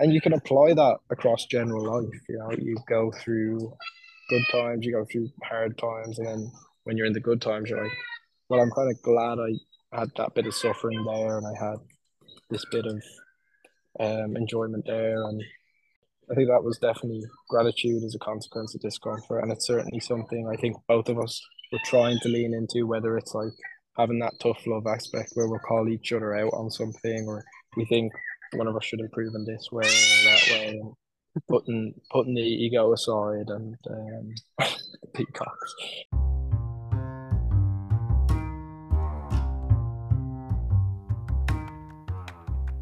and you can apply that across general life. You know, you go through good times, you go through hard times, and then when you're in the good times, you're like, well, I'm kind of glad I had that bit of suffering there, and I had this bit of um, enjoyment there, and I think that was definitely gratitude as a consequence of discomfort, and it's certainly something I think both of us were trying to lean into, whether it's like having that tough love aspect where we'll call each other out on something, or we think one of us should improve in this way or that way, and putting putting the ego aside and um, the peacocks.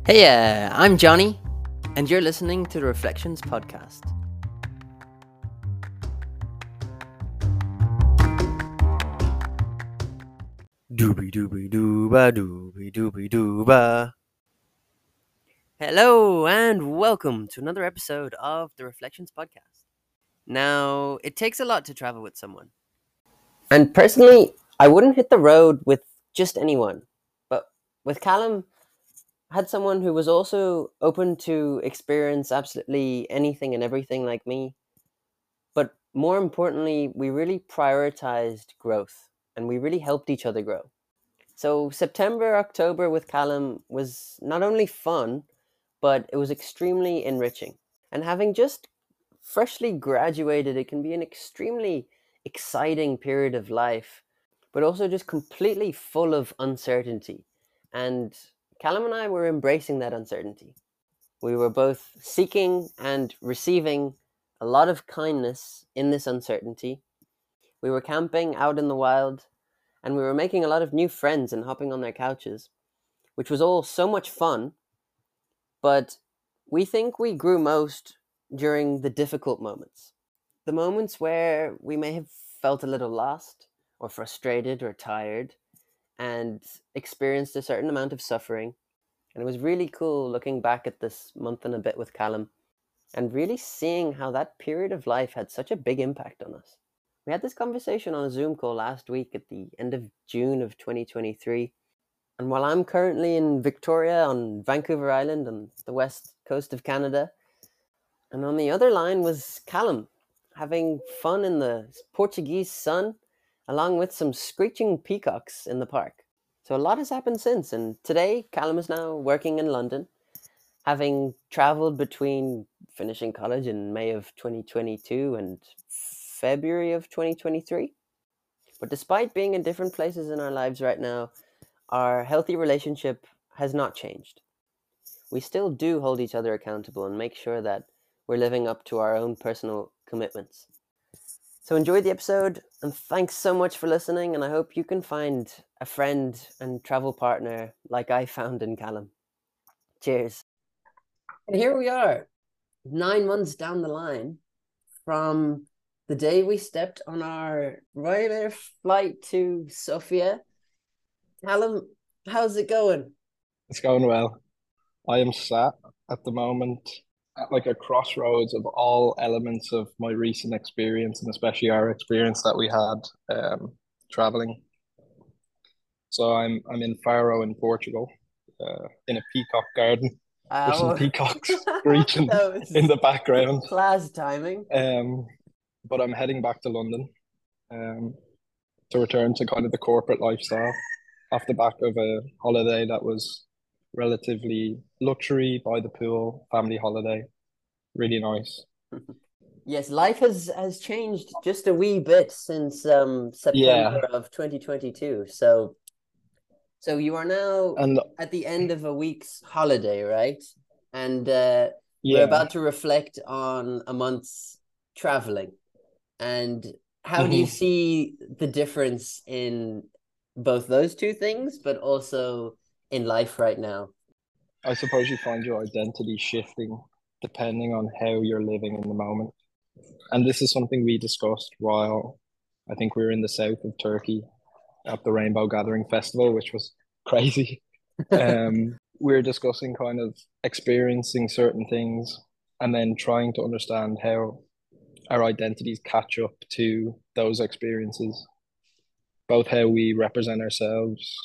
Hey, uh, I'm Johnny, and you're listening to the Reflections Podcast. Dooby dooby dooba dooby dooby dooba. Hello, and welcome to another episode of the Reflections Podcast. Now, it takes a lot to travel with someone. And personally, I wouldn't hit the road with just anyone. But with Callum, I had someone who was also open to experience absolutely anything and everything like me. But more importantly, we really prioritized growth and we really helped each other grow. So, September, October with Callum was not only fun, but it was extremely enriching. And having just freshly graduated, it can be an extremely exciting period of life, but also just completely full of uncertainty. And Callum and I were embracing that uncertainty. We were both seeking and receiving a lot of kindness in this uncertainty. We were camping out in the wild, and we were making a lot of new friends and hopping on their couches, which was all so much fun but we think we grew most during the difficult moments. The moments where we may have felt a little lost, or frustrated, or tired, and experienced a certain amount of suffering. And it was really cool looking back at this month and a bit with Callum and really seeing how that period of life had such a big impact on us. We had this conversation on a Zoom call last week at the end of June of 2023 and while I'm currently in Victoria on Vancouver Island on the west coast of Canada, and on the other line was Callum, having fun in the Portuguese sun, along with some screeching peacocks in the park. So a lot has happened since, and today Callum is now working in London, having traveled between finishing college in May of 2022 and February of 2023. But despite being in different places in our lives right now, our healthy relationship has not changed. We still do hold each other accountable and make sure that we're living up to our own personal commitments. So enjoy the episode and thanks so much for listening. And I hope you can find a friend and travel partner like I found in Callum. Cheers. And here we are, nine months down the line from the day we stepped on our Ryanair flight to Sofia Callum, how's it going? It's going well. I am sat at the moment at like a crossroads of all elements of my recent experience and especially our experience that we had um, traveling. So I'm I'm in Faro in Portugal, uh, in a peacock garden. Oh. There's some peacocks screeching in the background. Class timing. Um, but I'm heading back to London, um, to return to kind of the corporate lifestyle off the back of a holiday that was relatively luxury by the pool, family holiday. Really nice. Yes, life has has changed just a wee bit since um September yeah. of 2022. So so you are now and, at the end of a week's holiday, right? And uh yeah. we're about to reflect on a month's traveling. And how mm-hmm. do you mm-hmm. see the difference in both those two things, but also in life right now? I suppose you find your identity shifting depending on how you're living in the moment. And this is something we discussed while I think we were in the south of Turkey at the Rainbow Gathering Festival, which was crazy. um, we were discussing kind of experiencing certain things and then trying to understand how our identities catch up to those experiences both how we represent ourselves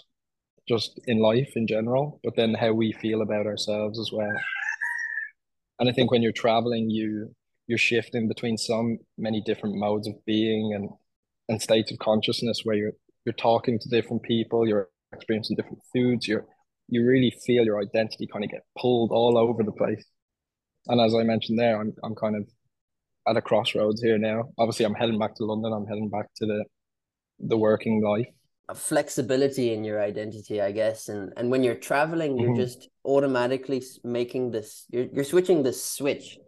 just in life in general, but then how we feel about ourselves as well. And I think when you're traveling, you you're shifting between so many different modes of being and and states of consciousness where you're you're talking to different people, you're experiencing different foods, you're you really feel your identity kind of get pulled all over the place. And as I mentioned there, I'm I'm kind of at a crossroads here now. Obviously, I'm heading back to London. I'm heading back to the the working life. A flexibility in your identity, I guess, and and when you're traveling, you're mm-hmm. just automatically making this. You're you're switching this switch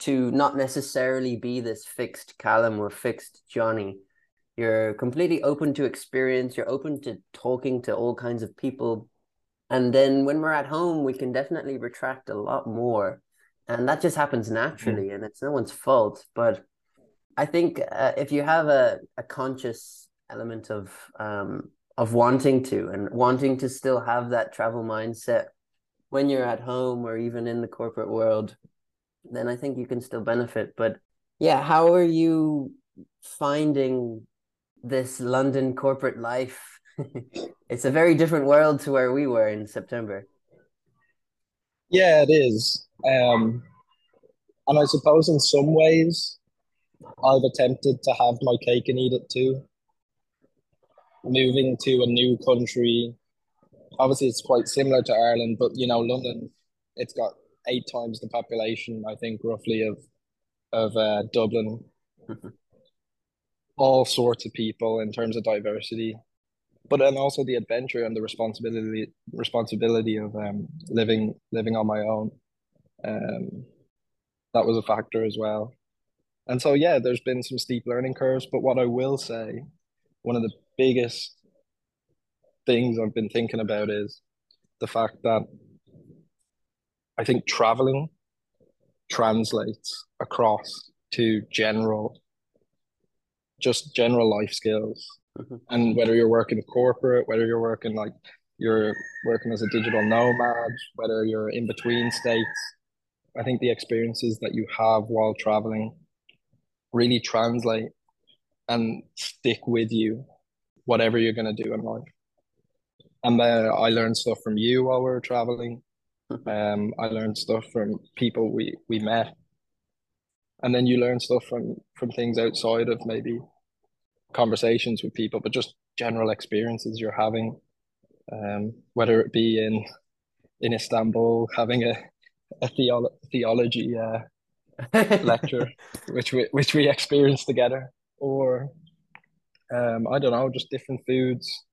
to not necessarily be this fixed Callum or fixed Johnny. You're completely open to experience. You're open to talking to all kinds of people. And then when we're at home, we can definitely retract a lot more. And that just happens naturally, mm. and it's no one's fault. But I think uh, if you have a, a conscious element of um, of wanting to and wanting to still have that travel mindset when you're at home or even in the corporate world, then I think you can still benefit. But yeah, how are you finding this London corporate life? it's a very different world to where we were in September. Yeah, it is. Um, and I suppose in some ways, I've attempted to have my cake and eat it too. Moving to a new country, obviously it's quite similar to Ireland, but you know, London, it's got eight times the population, I think, roughly of of uh, Dublin. All sorts of people in terms of diversity, but and also the adventure and the responsibility responsibility of um, living living on my own. Um, that was a factor as well. And so yeah, there's been some steep learning curves, but what I will say, one of the biggest things I've been thinking about is the fact that I think traveling translates across to general, just general life skills. Mm-hmm. And whether you're working corporate, whether you're working like you're working as a digital nomad, whether you're in between states, I think the experiences that you have while traveling really translate and stick with you, whatever you're going to do in life. And uh, I learned stuff from you while we were traveling. Um, I learned stuff from people we we met, and then you learn stuff from from things outside of maybe conversations with people, but just general experiences you're having, um, whether it be in in Istanbul having a a theolo- theology uh, lecture, which we which we experienced together, or um, I don't know, just different foods,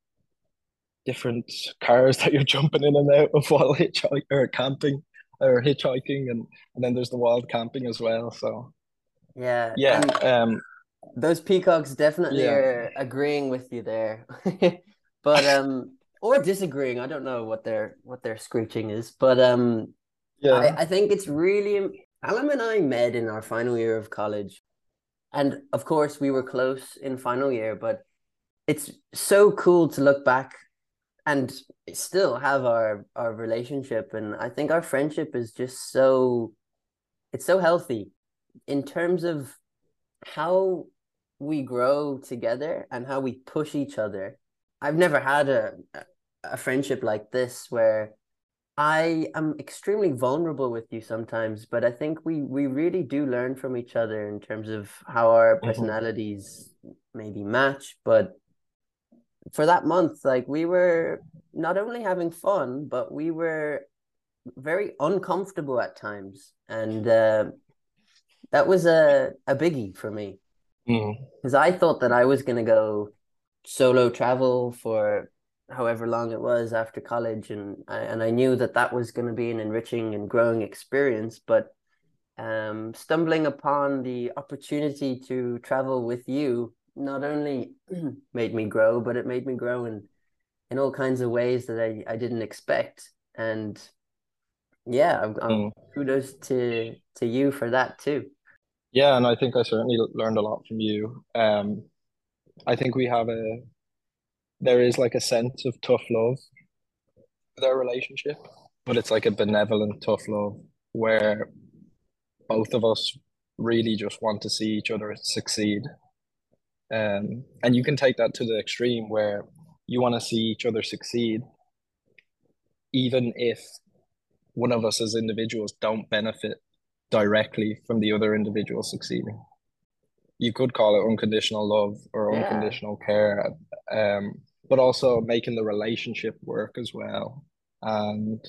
different cars that you're jumping in and out of while hitchhiking or camping or hitchhiking and, and then there's the wild camping as well so. Yeah yeah um those peacocks definitely yeah. are agreeing with you there. But um or disagreeing i don't know what their what their screeching is but um yeah. I, I think it's really Callum and I met in our final year of college and of course we were close in final year but it's so cool to look back and still have our our relationship. And i think our friendship is just so it's so healthy in terms of how we grow together and how we push each other. I've never had a a friendship like this where i am extremely vulnerable with you sometimes but i think we we really do learn from each other in terms of how our mm-hmm. personalities mm-hmm. maybe match but for that month, like we were not only having fun, but we were very uncomfortable at times, and uh, that was a a biggie for me because mm. I thought that I was gonna go solo travel for however long it was after college, and I, and I knew that that was going to be an enriching and growing experience, but um, stumbling upon the opportunity to travel with you not only made me grow, but it made me grow in in all kinds of ways that I, I didn't expect. And yeah, I'm, I'm mm. kudos to to you for that too. Yeah, and I think I certainly learned a lot from you. Um, I think we have a there is like a sense of tough love for their relationship, but it's like a benevolent tough love where both of us really just want to see each other succeed um, and you can take that to the extreme where you want to see each other succeed, even if one of us as individuals don't benefit directly from the other individual succeeding. You could call it unconditional love or Yeah. unconditional care, um, but also making the relationship work as well and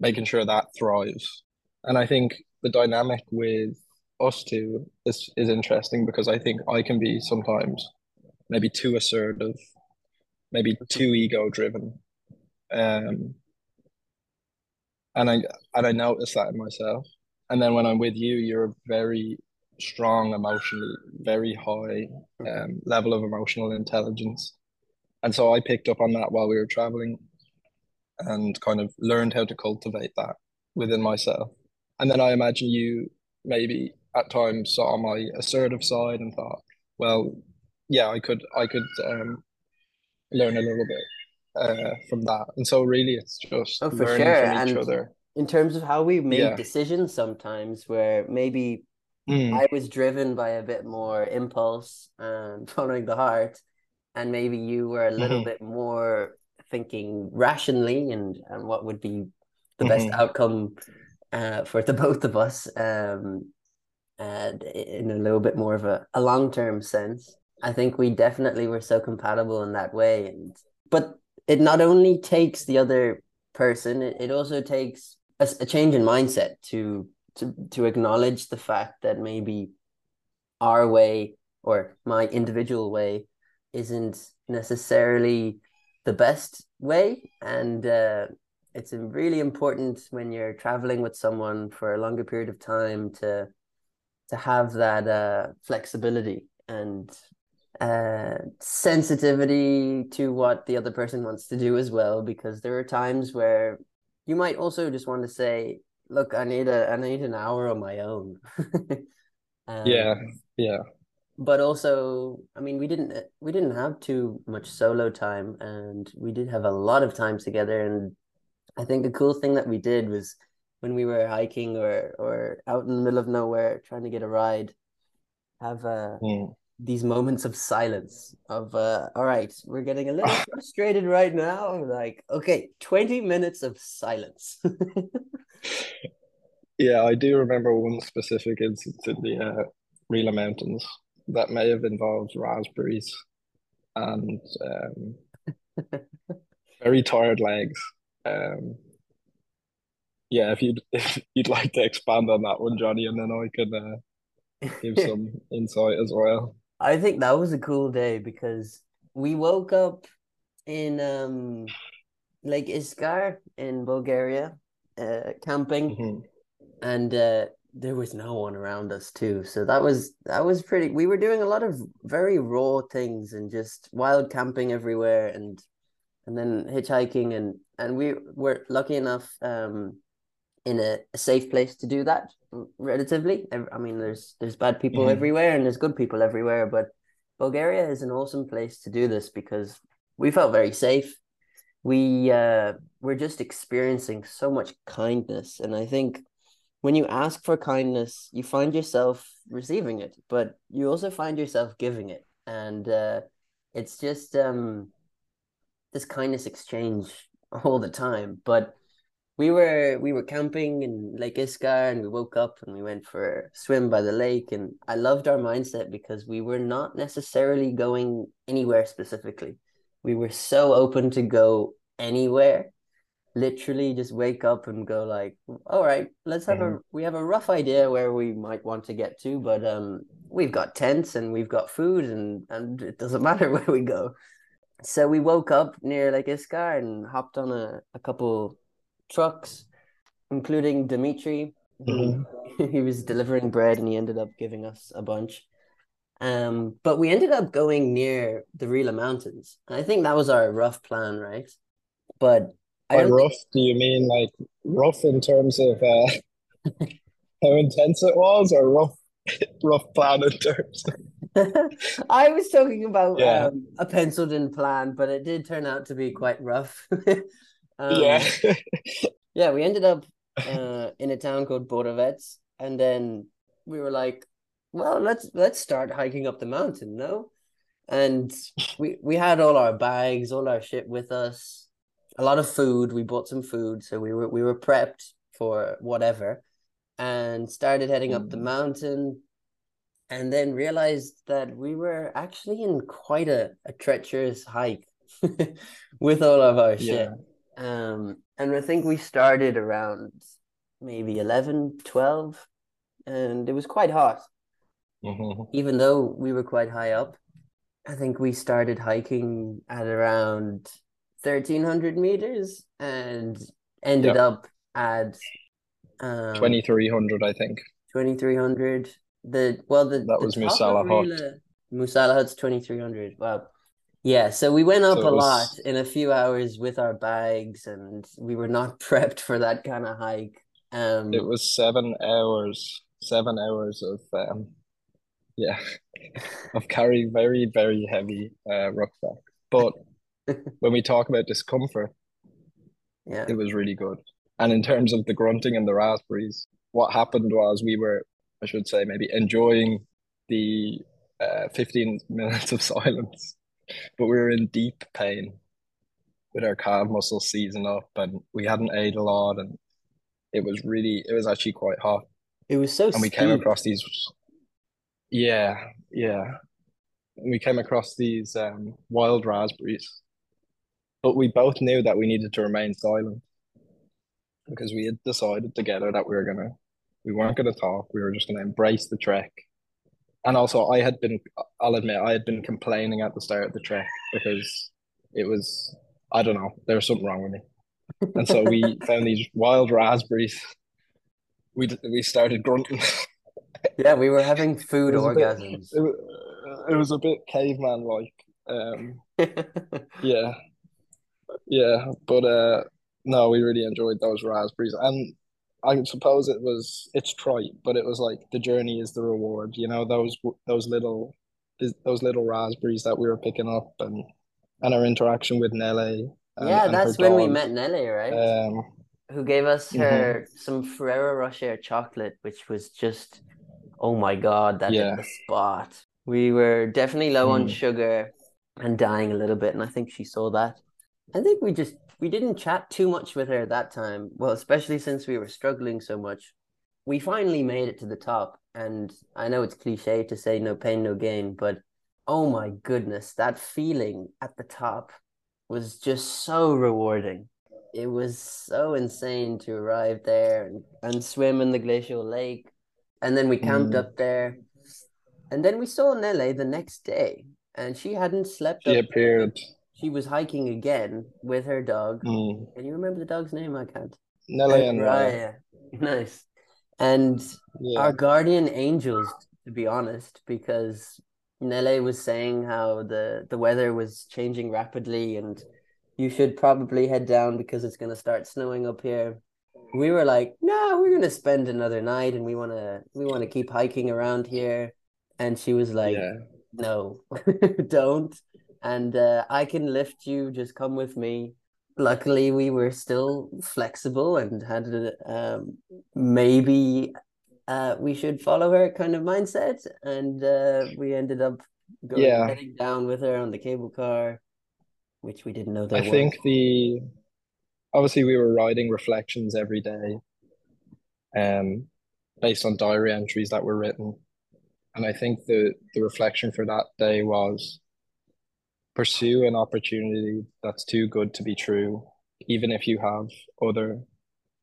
making sure that thrives. And I think the dynamic with us two is is interesting because I think I can be sometimes maybe too assertive, maybe too ego driven. Um and I and I notice that in myself. And then when I'm with you, you're very strong emotionally, very high um, level of emotional intelligence. And so I picked up on that while we were traveling and kind of learned how to cultivate that within myself. And then I imagine you maybe at times saw my assertive side and thought, well, yeah, I could I could um, learn a little bit uh, from that. And so really it's just Oh, for learning sure. from each And other. in terms of how we make Yeah. decisions sometimes where maybe Mm, I was driven by a bit more impulse and following the heart, and maybe you were a little mhm, bit more thinking rationally and, and what would be the best mhm, outcome uh, for the both of us, um, and in a little bit more of a, a long-term sense. I think we definitely were so compatible in that way, and but it not only takes the other person, it, it also takes a change in mindset to to to acknowledge the fact that maybe our way or my individual way isn't necessarily the best way. And uh, it's really important when you're traveling with someone for a longer period of time to to have that uh, flexibility and uh, sensitivity to what the other person wants to do as well because there are times where you might also just want to say look i need a i need an hour on my own um yeah, yeah. but also i mean we didn't we didn't have too much solo time and we did have a lot of time together and i think a cool thing that we did was when we were hiking or or out in the middle of nowhere trying to get a ride have uh Mm. these moments of silence of uh all right we're getting a little frustrated right now like okay 20 minutes of silence Yeah, I do remember one specific instance in the uh, Rila Mountains that may have involved raspberries and um, very tired legs. Um, yeah, if you'd if you'd like to expand on that one, Johnny, and then I can uh, give some insight as well. I think that was a cool day because we woke up in um Lake Iskar in Bulgaria, uh, camping, Mhm. and uh, there was no one around us too. So that was that was pretty. We were doing a lot of very raw things and just wild camping everywhere, and and then hitchhiking, and and we were lucky enough um in a, a safe place to do that relatively. I mean, there's there's bad people Mhm. everywhere and there's good people everywhere, but Bulgaria is an awesome place to do this because we felt very safe. We uh we're just experiencing so much kindness, and I think when you ask for kindness, you find yourself receiving it, but you also find yourself giving it, and uh, it's just um this kindness exchange all the time. But we were we were camping in Lake Iskar and we woke up and we went for a swim by the lake and I loved our mindset because we were not necessarily going anywhere specifically. We were so open to go anywhere. Literally just wake up and go like, all right, let's have a we have a rough idea where we might want to get to, but um we've got tents and we've got food and and it doesn't matter where we go. So we woke up near like Iskar and hopped on a, a couple trucks, including Dimitri, who he was delivering bread and he ended up giving us a bunch. Um, but we ended up going near the Rila Mountains. And I think that was our rough plan, right? But By rough, do you mean like rough in terms of uh, how intense it was, or rough rough plan in terms? I was talking about Yeah. um, a penciled in plan, but it did turn out to be quite rough. um, yeah. yeah, we ended up uh, in a town called Borovets, and then we were like, "Well, let's let's start hiking up the mountain, no?" And we we had all our bags, all our shit with us, a lot of food. We bought some food, so we were we were prepped for whatever. and started heading up the Mm. mountain and then realized that we were actually in quite a, a treacherous hike with all of our shit. Yeah. Um, and I think we started around maybe 11, 12, and it was quite hot, Mhm. even though we were quite high up. I think we started hiking at around 1300 meters and ended Yep. up at um, 2300, I think. 2300. The well, the That the was Musala Hut. Musala Hut's 2300. Wow. Yeah, so we went up So a was- lot in a few hours with our bags, and we were not prepped for that kind of hike. Um, It was seven hours, seven hours of um, yeah, of carrying very, very heavy uh rucksack. But when we talk about discomfort, yeah, it was really good. And in terms of the grunting and the raspberries, what happened was we were, I should say, maybe enjoying the uh 15 minutes of silence, but we were in deep pain with our calf muscles seizing up, and we hadn't ate a lot, and it was really, it was actually quite hot. it was so and we came across these yeah yeah and we came across these um wild raspberries but we both knew that we needed to remain silent because we had decided together that we were gonna we weren't gonna talk. We were just gonna embrace the trek. And also I had been I'll admit I had been complaining at the start of the trek because it was I don't know there was something wrong with me. And so we found these wild raspberries. We we started grunting. Yeah, we were having food It a bit- orgasms. it, it was a bit caveman like. Um, yeah, yeah, but uh, no, we really enjoyed those raspberries, and I suppose it was it's trite, but it was like the journey is the reward. You know those those little those little raspberries that we were picking up, and and our interaction with Nelly. And, Yeah, and that's when we met Nelly, right? Um, Who gave us her some Ferrero Rocher chocolate, which was just, oh my God, that hit Yeah. the spot. We were definitely low on Mm. sugar and dying a little bit, and I think she saw that. I think we just we didn't chat too much with her that time. Well, especially since we were struggling so much. We finally made it to the top, and I know it's cliche to say no pain, no gain, but oh my goodness, that feeling at the top was just so rewarding. It was so insane to arrive there and, and swim in the glacial lake. And then we camped Mm. up there. And then we saw Nele the next day, and she hadn't slept she appeared. She was hiking again with her dog. Mm. Can you remember the dog's name? I can't. Nele and Raya. Raya. Nice. And Yeah. our guardian angels, to be honest, because Nele was saying how the, the weather was changing rapidly and you should probably head down because it's going to start snowing up here. We were like, no, we're going to spend another night and we want to we want to keep hiking around here. And she was like, yeah. no, don't. And uh, I can lift you, just come with me. Luckily, we were still flexible and had a, um, maybe uh, we should follow her kind of mindset. And uh, we ended up going Yeah. heading down with her on the cable car, which we didn't know there I was. think the obviously we were writing reflections every day, um, based on diary entries that were written, and I think the the reflection for that day was pursue an opportunity that's too good to be true, even if you have other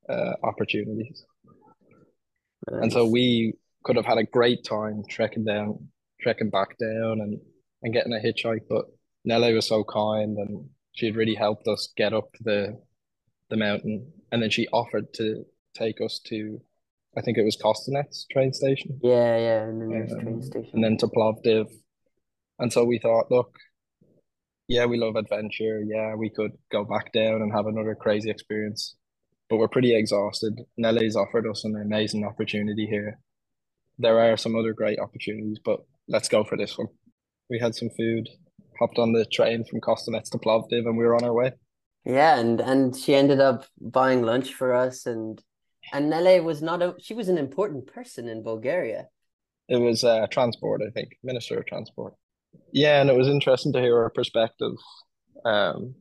uh, opportunities. And so we could have had a great time trekking down, trekking back down, and and getting a hitchhike. But Nelly was so kind, and she had really helped us get up the the mountain. And then she offered to take us to, I think it was Kostenets train station, Yeah, yeah, and then um, train station. and then to Plovdiv. And so we thought, look, yeah, we love adventure. Yeah, we could go back down and have another crazy experience, but we're pretty exhausted. Nelly's offered us an amazing opportunity here. There are some other great opportunities, but let's go for this one. We had some food, hopped on the train from Kostenets to Plovdiv, and we were on our way. Yeah, and and she ended up buying lunch for us, and and Nele was not a she was an important person in Bulgaria. It was uh, transport, I think, Minister of Transport. Yeah, and it was interesting to hear her perspective, um,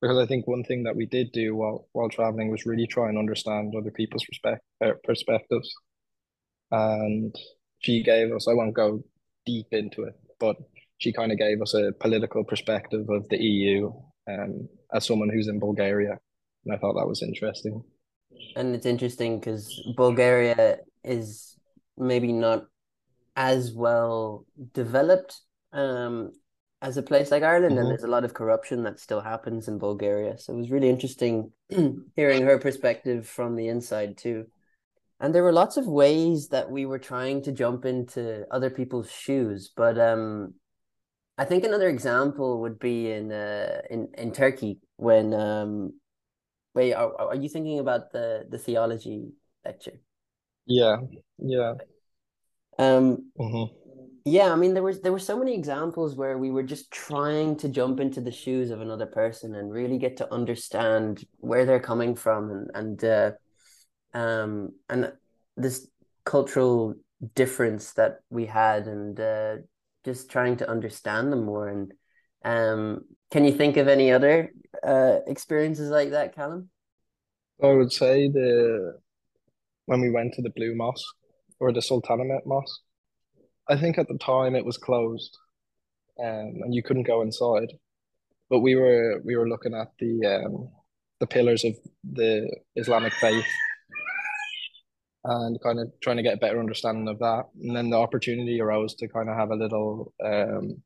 because I think one thing that we did do while while traveling was really try and understand other people's respect uh, perspectives. and she gave us. I won't go deep into it, but she kind of gave us a political perspective of the EU um, as someone who's in Bulgaria, and I thought that was interesting. And it's interesting because Bulgaria is maybe not as well developed um, as a place like Ireland, mm-hmm. and there's a lot of corruption that still happens in Bulgaria. So it was really interesting hearing her perspective from the inside too. And there were lots of ways that we were trying to jump into other people's shoes, but um, I think another example would be in uh, in in Turkey when um, wait, are, are you thinking about the the theology lecture? Yeah, yeah. Um, mm-hmm. Yeah, I mean there was there were so many examples where we were just trying to jump into the shoes of another person and really get to understand where they're coming from and and uh, um and this cultural difference that we had and uh, just trying to understand them more and um can you think of any other uh experiences like that, Callum? I would say the when we went to the Blue Mosque or the Sultanahmet Mosque I think at the time it was closed, um, and you couldn't go inside. But we were we were looking at the um, the pillars of the Islamic faith and kind of trying to get a better understanding of that. And then the opportunity arose to kind of have a little um,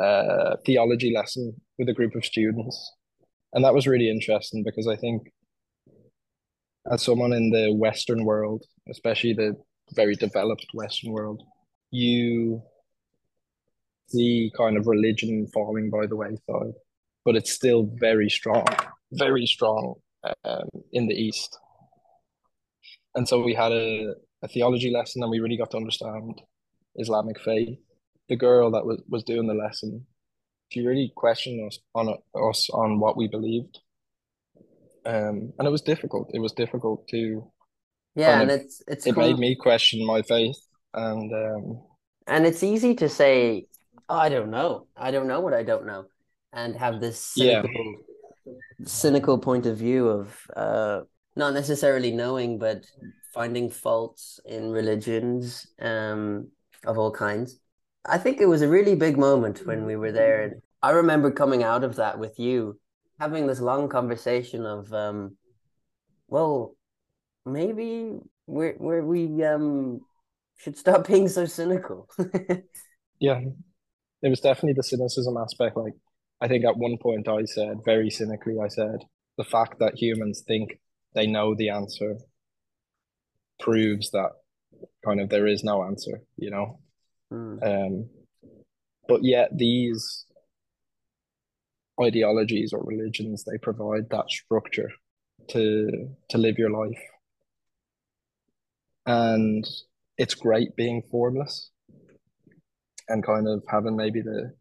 uh, theology lesson with a group of students. And that was really interesting because I think as someone in the Western world, especially the very developed Western world, you see kind of religion falling by the wayside, but it's still very strong, very strong um, in the East. And so we had a, a theology lesson and we really got to understand Islamic faith. The girl that was, was doing the lesson, she really questioned us on us on what we believed. Um, and it was difficult. It was difficult to yeah, and it's it's it cool. made me question my faith, and um, and it's easy to say, oh, I don't know, I don't know what I don't know, and have this cynical, yeah. cynical point of view of uh, not necessarily knowing, but finding faults in religions um, of all kinds. I think it was a really big moment when we were there. And I remember coming out of that with you, having this long conversation of, um, well, maybe where where we um should stop being so cynical. yeah, it was definitely the cynicism aspect. Like, I think at one point I said very cynically, I said the fact that humans think they know the answer proves that kind of there is no answer, you know. Mm. Um, but yet these ideologies or religions they provide that structure to to live your life and it's great being formless and kind of having maybe the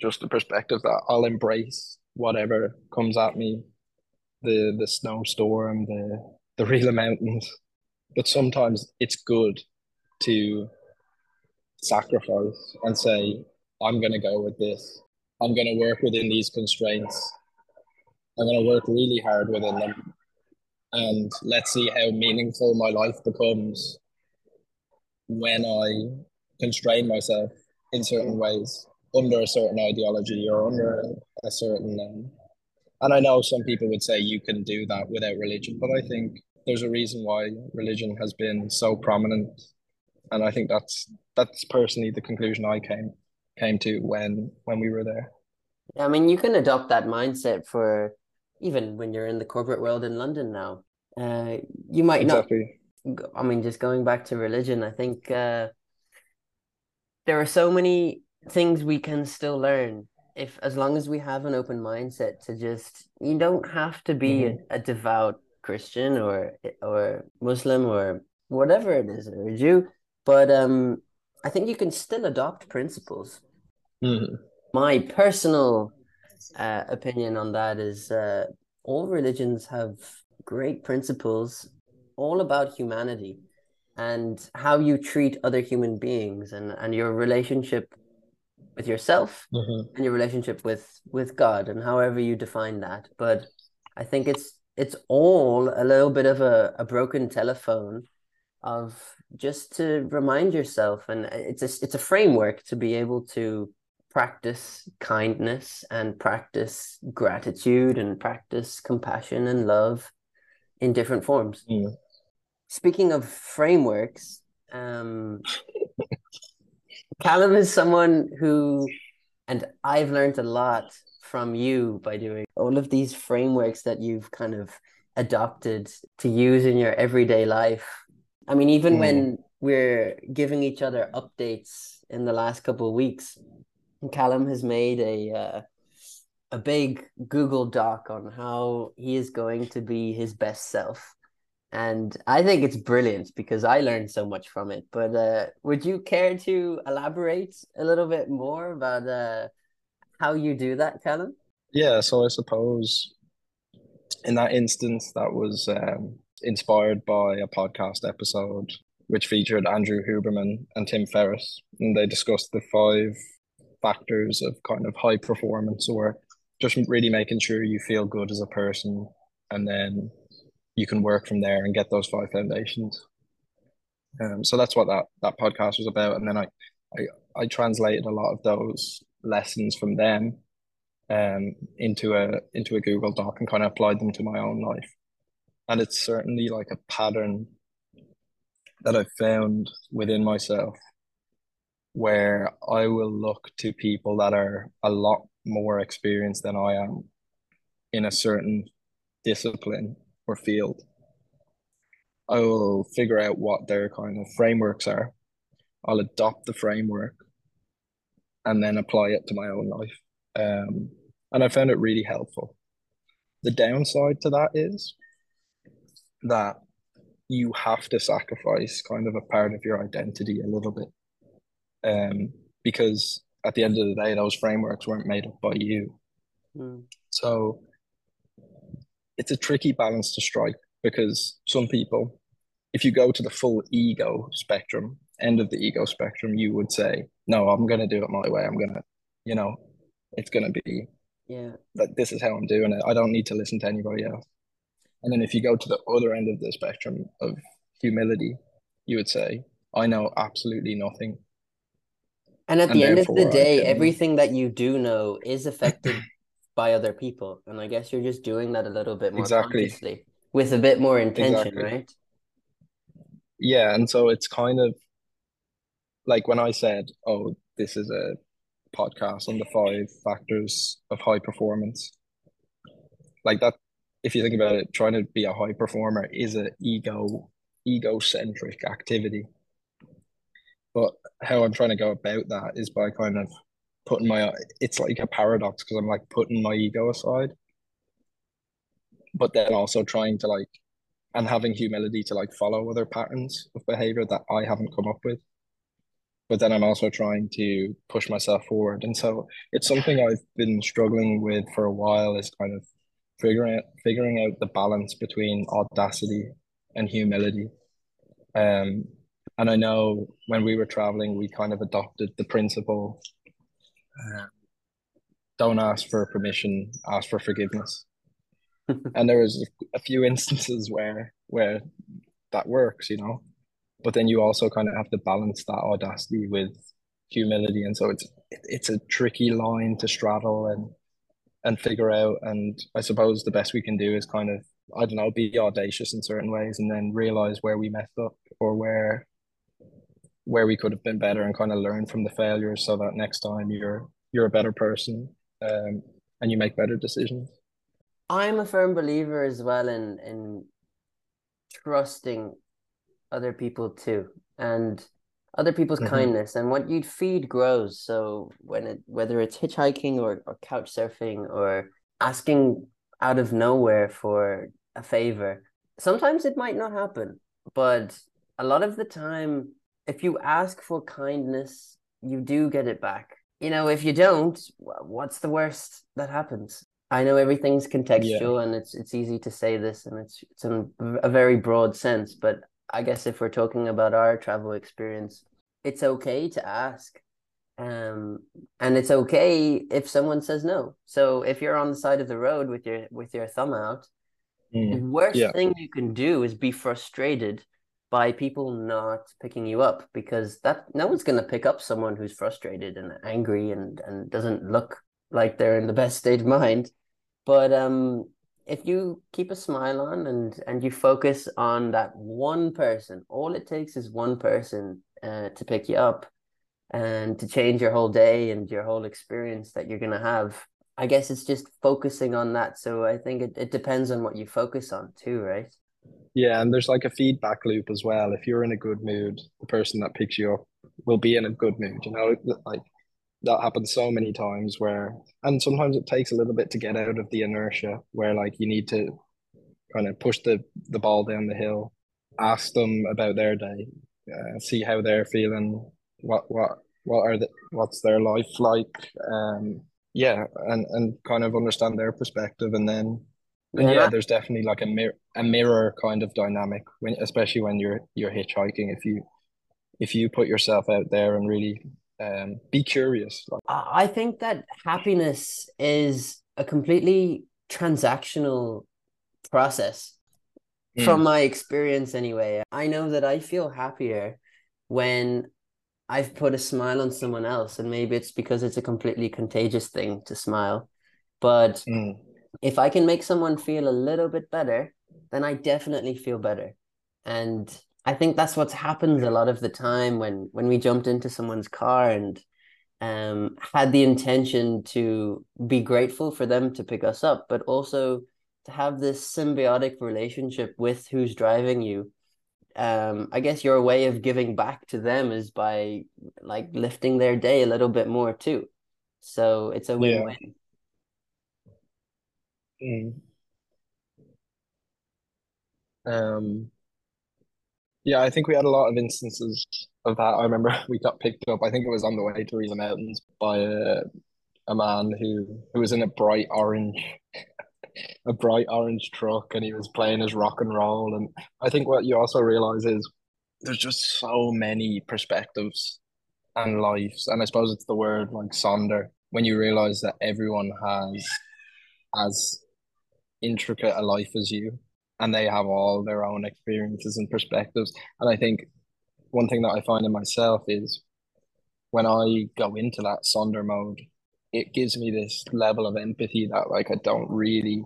just the perspective that I'll embrace whatever comes at me, the the snowstorm, the the Rila Mountains. But sometimes it's good to sacrifice and say, I'm gonna go with this. I'm gonna work within these constraints. I'm gonna work really hard within them and let's see how meaningful my life becomes when I constrain myself in certain ways under a certain ideology or under a, a certain um, and I know some people would say you can do that without religion, but I think there's a reason why religion has been so prominent, and I think that's that's personally the conclusion I came came to when when we were there. I mean, you can adopt that mindset for even when you're in the corporate world in London now, uh, you might exactly. not. I mean, just going back to religion, I think uh, there are so many things we can still learn if as long as we have an open mindset to just you don't have to be mm-hmm. a, a, devout christian or or muslim or whatever it is or a jew but um i think you can still adopt principles mm-hmm. my personal uh, opinion on that is uh, all religions have great principles all about humanity and how you treat other human beings and, and your relationship with yourself mm-hmm. and your relationship with with God and however you define that. But I think it's it's all a little bit of a, a broken telephone of just to remind yourself and it's a, it's a framework to be able to practice kindness and practice gratitude and practice compassion and love in different forms. Mm. Speaking of frameworks, um, Callum is someone who, and I've learned a lot from you by doing all of these frameworks that you've kind of adopted to use in your everyday life. I mean, even mm. when we're giving each other updates in the last couple of weeks, Callum has made a uh, a big Google Doc on how he is going to be his best self. And I think it's brilliant because I learned so much from it. But uh, would you care to elaborate a little bit more about uh, how you do that, Callum? Yeah, so I suppose in that instance, that was um, inspired by a podcast episode which featured Andrew Huberman and Tim Ferriss. And they discussed the five factors of kind of high performance or just really making sure you feel good as a person and then you can work from there and get those five foundations. Um, so that's what that that podcast was about. And then I, I i translated a lot of those lessons from them um into a into a google doc and kind of applied them to my own life. And it's certainly like a pattern that i've found within myself where I will look to people that are a lot more experienced than I am in a certain discipline or field. I will figure out what their kind of frameworks are. I'll adopt the framework and then apply it to my own life. Um, and I found it really helpful. The downside to that is that you have to sacrifice kind of a part of your identity a little bit um, because at the end of the day, those frameworks weren't made up by you. Mm. So it's a tricky balance to strike because some people, if you go to the full ego spectrum, end of the ego spectrum, you would say, no, I'm going to do it my way. I'm going to, you know, it's going to be, yeah, that this is how I'm doing it. I don't need to listen to anybody else. And then if you go to the other end of the spectrum of humility, you would say, I know absolutely nothing. And at and the end of the day, everything that you do know is affected by other people. And I guess you're just doing that a little bit more exactly. consciously with a bit more intention, exactly. right? Yeah. And so it's kind of like when I said, oh, this is a podcast on the five factors of high performance. Like that, if you think about it, trying to be a high performer is an ego egocentric activity. But how I'm trying to go about that is by kind of putting my it's like a paradox because I'm like putting my ego aside, but then also trying to like and having humility to like follow other patterns of behavior that I haven't come up with. But then I'm also trying to push myself forward. And so it's something I've been struggling with for a while is kind of figuring out figuring out the balance between audacity and humility. Um and I know when we were traveling, we kind of adopted the principle uh, don't ask for permission, ask for forgiveness. and there was a few instances where where that works, you know. But then you also kind of have to balance that audacity with humility, and so it's it's a tricky line to straddle and and figure out. And I suppose the best we can do is kind of I don't know, be audacious in certain ways, and then realize where we messed up or where where we could have been better and kind of learn from the failures so that next time you're you're a better person um, and you make better decisions. I'm a firm believer as well in in trusting other people too and other people's mm-hmm. kindness and what you feed grows so when it whether it's hitchhiking or, or couch surfing or asking out of nowhere for a favor sometimes it might not happen but a lot of the time if you ask for kindness, you do get it back. You know, if you don't, what's the worst that happens? I know everything's contextual yeah. and it's it's easy to say this and it's it's in a very broad sense, but I guess if we're talking about our travel experience, it's okay to ask. Um, and it's okay if someone says no. So if you're on the side of the road with your with your thumb out the Mm. worst Yeah. thing you can do is be frustrated by people not picking you up because that no one's going to pick up someone who's frustrated and angry and and doesn't look like they're in the best state of mind. But um, if you keep a smile on and and you focus on that one person, all it takes is one person uh, to pick you up and to change your whole day and your whole experience that you're going to have. I guess it's just focusing on that. So I think it, it depends on what you focus on too, right? Yeah, and there's like a feedback loop as well. If you're in a good mood, the person that picks you up will be in a good mood. You know, like that happens so many times where, and sometimes it takes a little bit to get out of the inertia where like you need to kind of push the the ball down the hill, ask them about their day, uh, see how they're feeling, what what what are the what's their life like, um, yeah, and and kind of understand their perspective, and then Yeah, yeah, there's definitely like a mirror a mirror kind of dynamic when especially when you're you're hitchhiking. If you if you put yourself out there and really um be curious, I think that happiness is a completely transactional process. From Mm. my experience, anyway, I know that I feel happier when I've put a smile on someone else, and maybe it's because it's a completely contagious thing to smile. But mm, if I can make someone feel a little bit better, then I definitely feel better. And I think that's what's happened a lot of the time when when we jumped into someone's car and um had the intention to be grateful for them to pick us up, but also to have this symbiotic relationship with who's driving you. Um, I guess your way of giving back to them is by like lifting their day a little bit more too. So it's a yeah. win-win. Mm. Um, yeah, I think we had a lot of instances of that. I remember we got picked up. I think it was on the way to Rila Mountains by a a man who who was in a bright orange a bright orange truck and he was playing his rock and roll. And I think what you also realize is there's just so many perspectives and lives. And I suppose it's the word like sonder when you realize that everyone has as intricate a life as you and they have all their own experiences and perspectives. And I think one thing that I find in myself is when I go into that sonder mode, it gives me this level of empathy that like I don't really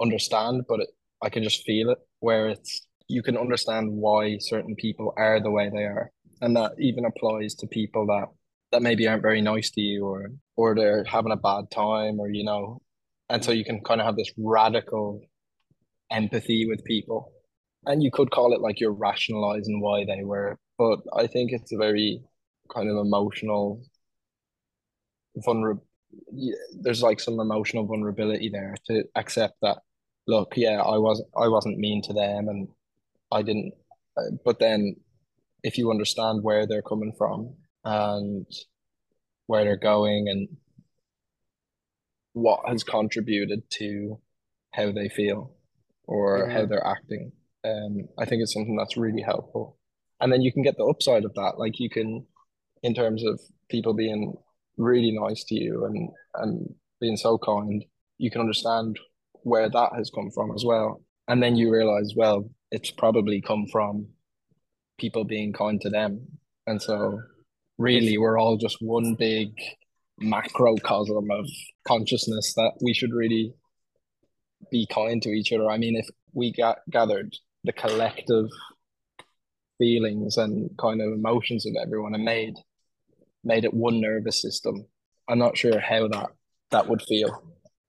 understand, but it, I can just feel it where it's you can understand why certain people are the way they are. And that even applies to people that that maybe aren't very nice to you or or they're having a bad time or you know. And so you can kind of have this radical empathy with people. And you could call it like you're rationalizing why they were, but I think it's a very kind of emotional vulnerable there's like some emotional vulnerability there to accept that look yeah I wasn't. I wasn't mean to them and I didn't uh, but then if you understand where they're coming from and where they're going and what has contributed to how they feel or how they're acting um I think it's something that's really helpful and then you can get the upside of that like you can in terms of people being really nice to you and and being so kind, you can understand where that has come from as well. And then you realize, well, it's probably come from people being kind to them. And so really we're all just one big macrocosm of consciousness that we should really be kind to each other. I mean, if we got gathered the collective feelings and kind of emotions of everyone and made made it one nervous system. I'm not sure how that that would feel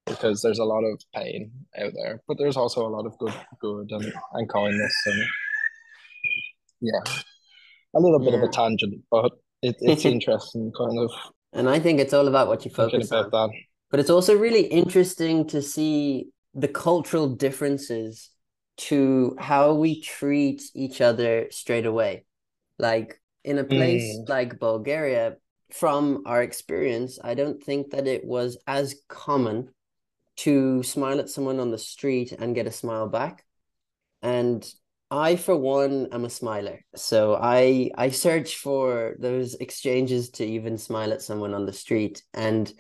because there's a lot of pain out there, but there's also a lot of good good and, and kindness and yeah, a little bit of a tangent, but it, it's interesting kind of And I think it's all about what you focus on. But it's also really interesting to see the cultural differences to how we treat each other straight away. Like in a place Mm. like Bulgaria, from our experience, I don't think that it was as common to smile at someone on the street and get a smile back. And I, for one, am a smiler. So I I search for those exchanges to even smile at someone on the street. And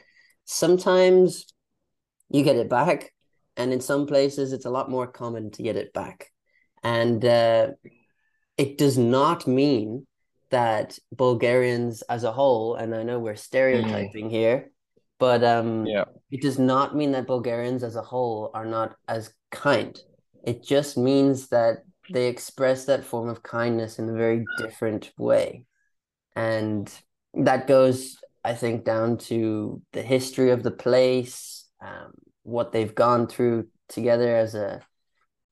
sometimes you get it back, and in some places it's a lot more common to get it back. And uh, it does not mean that Bulgarians as a whole, and I know we're stereotyping mm. here, but um, yeah. it does not mean that Bulgarians as a whole are not as kind. It just means that they express that form of kindness in a very different way. And that goes, I think, down to the history of the place, um, what they've gone through together as a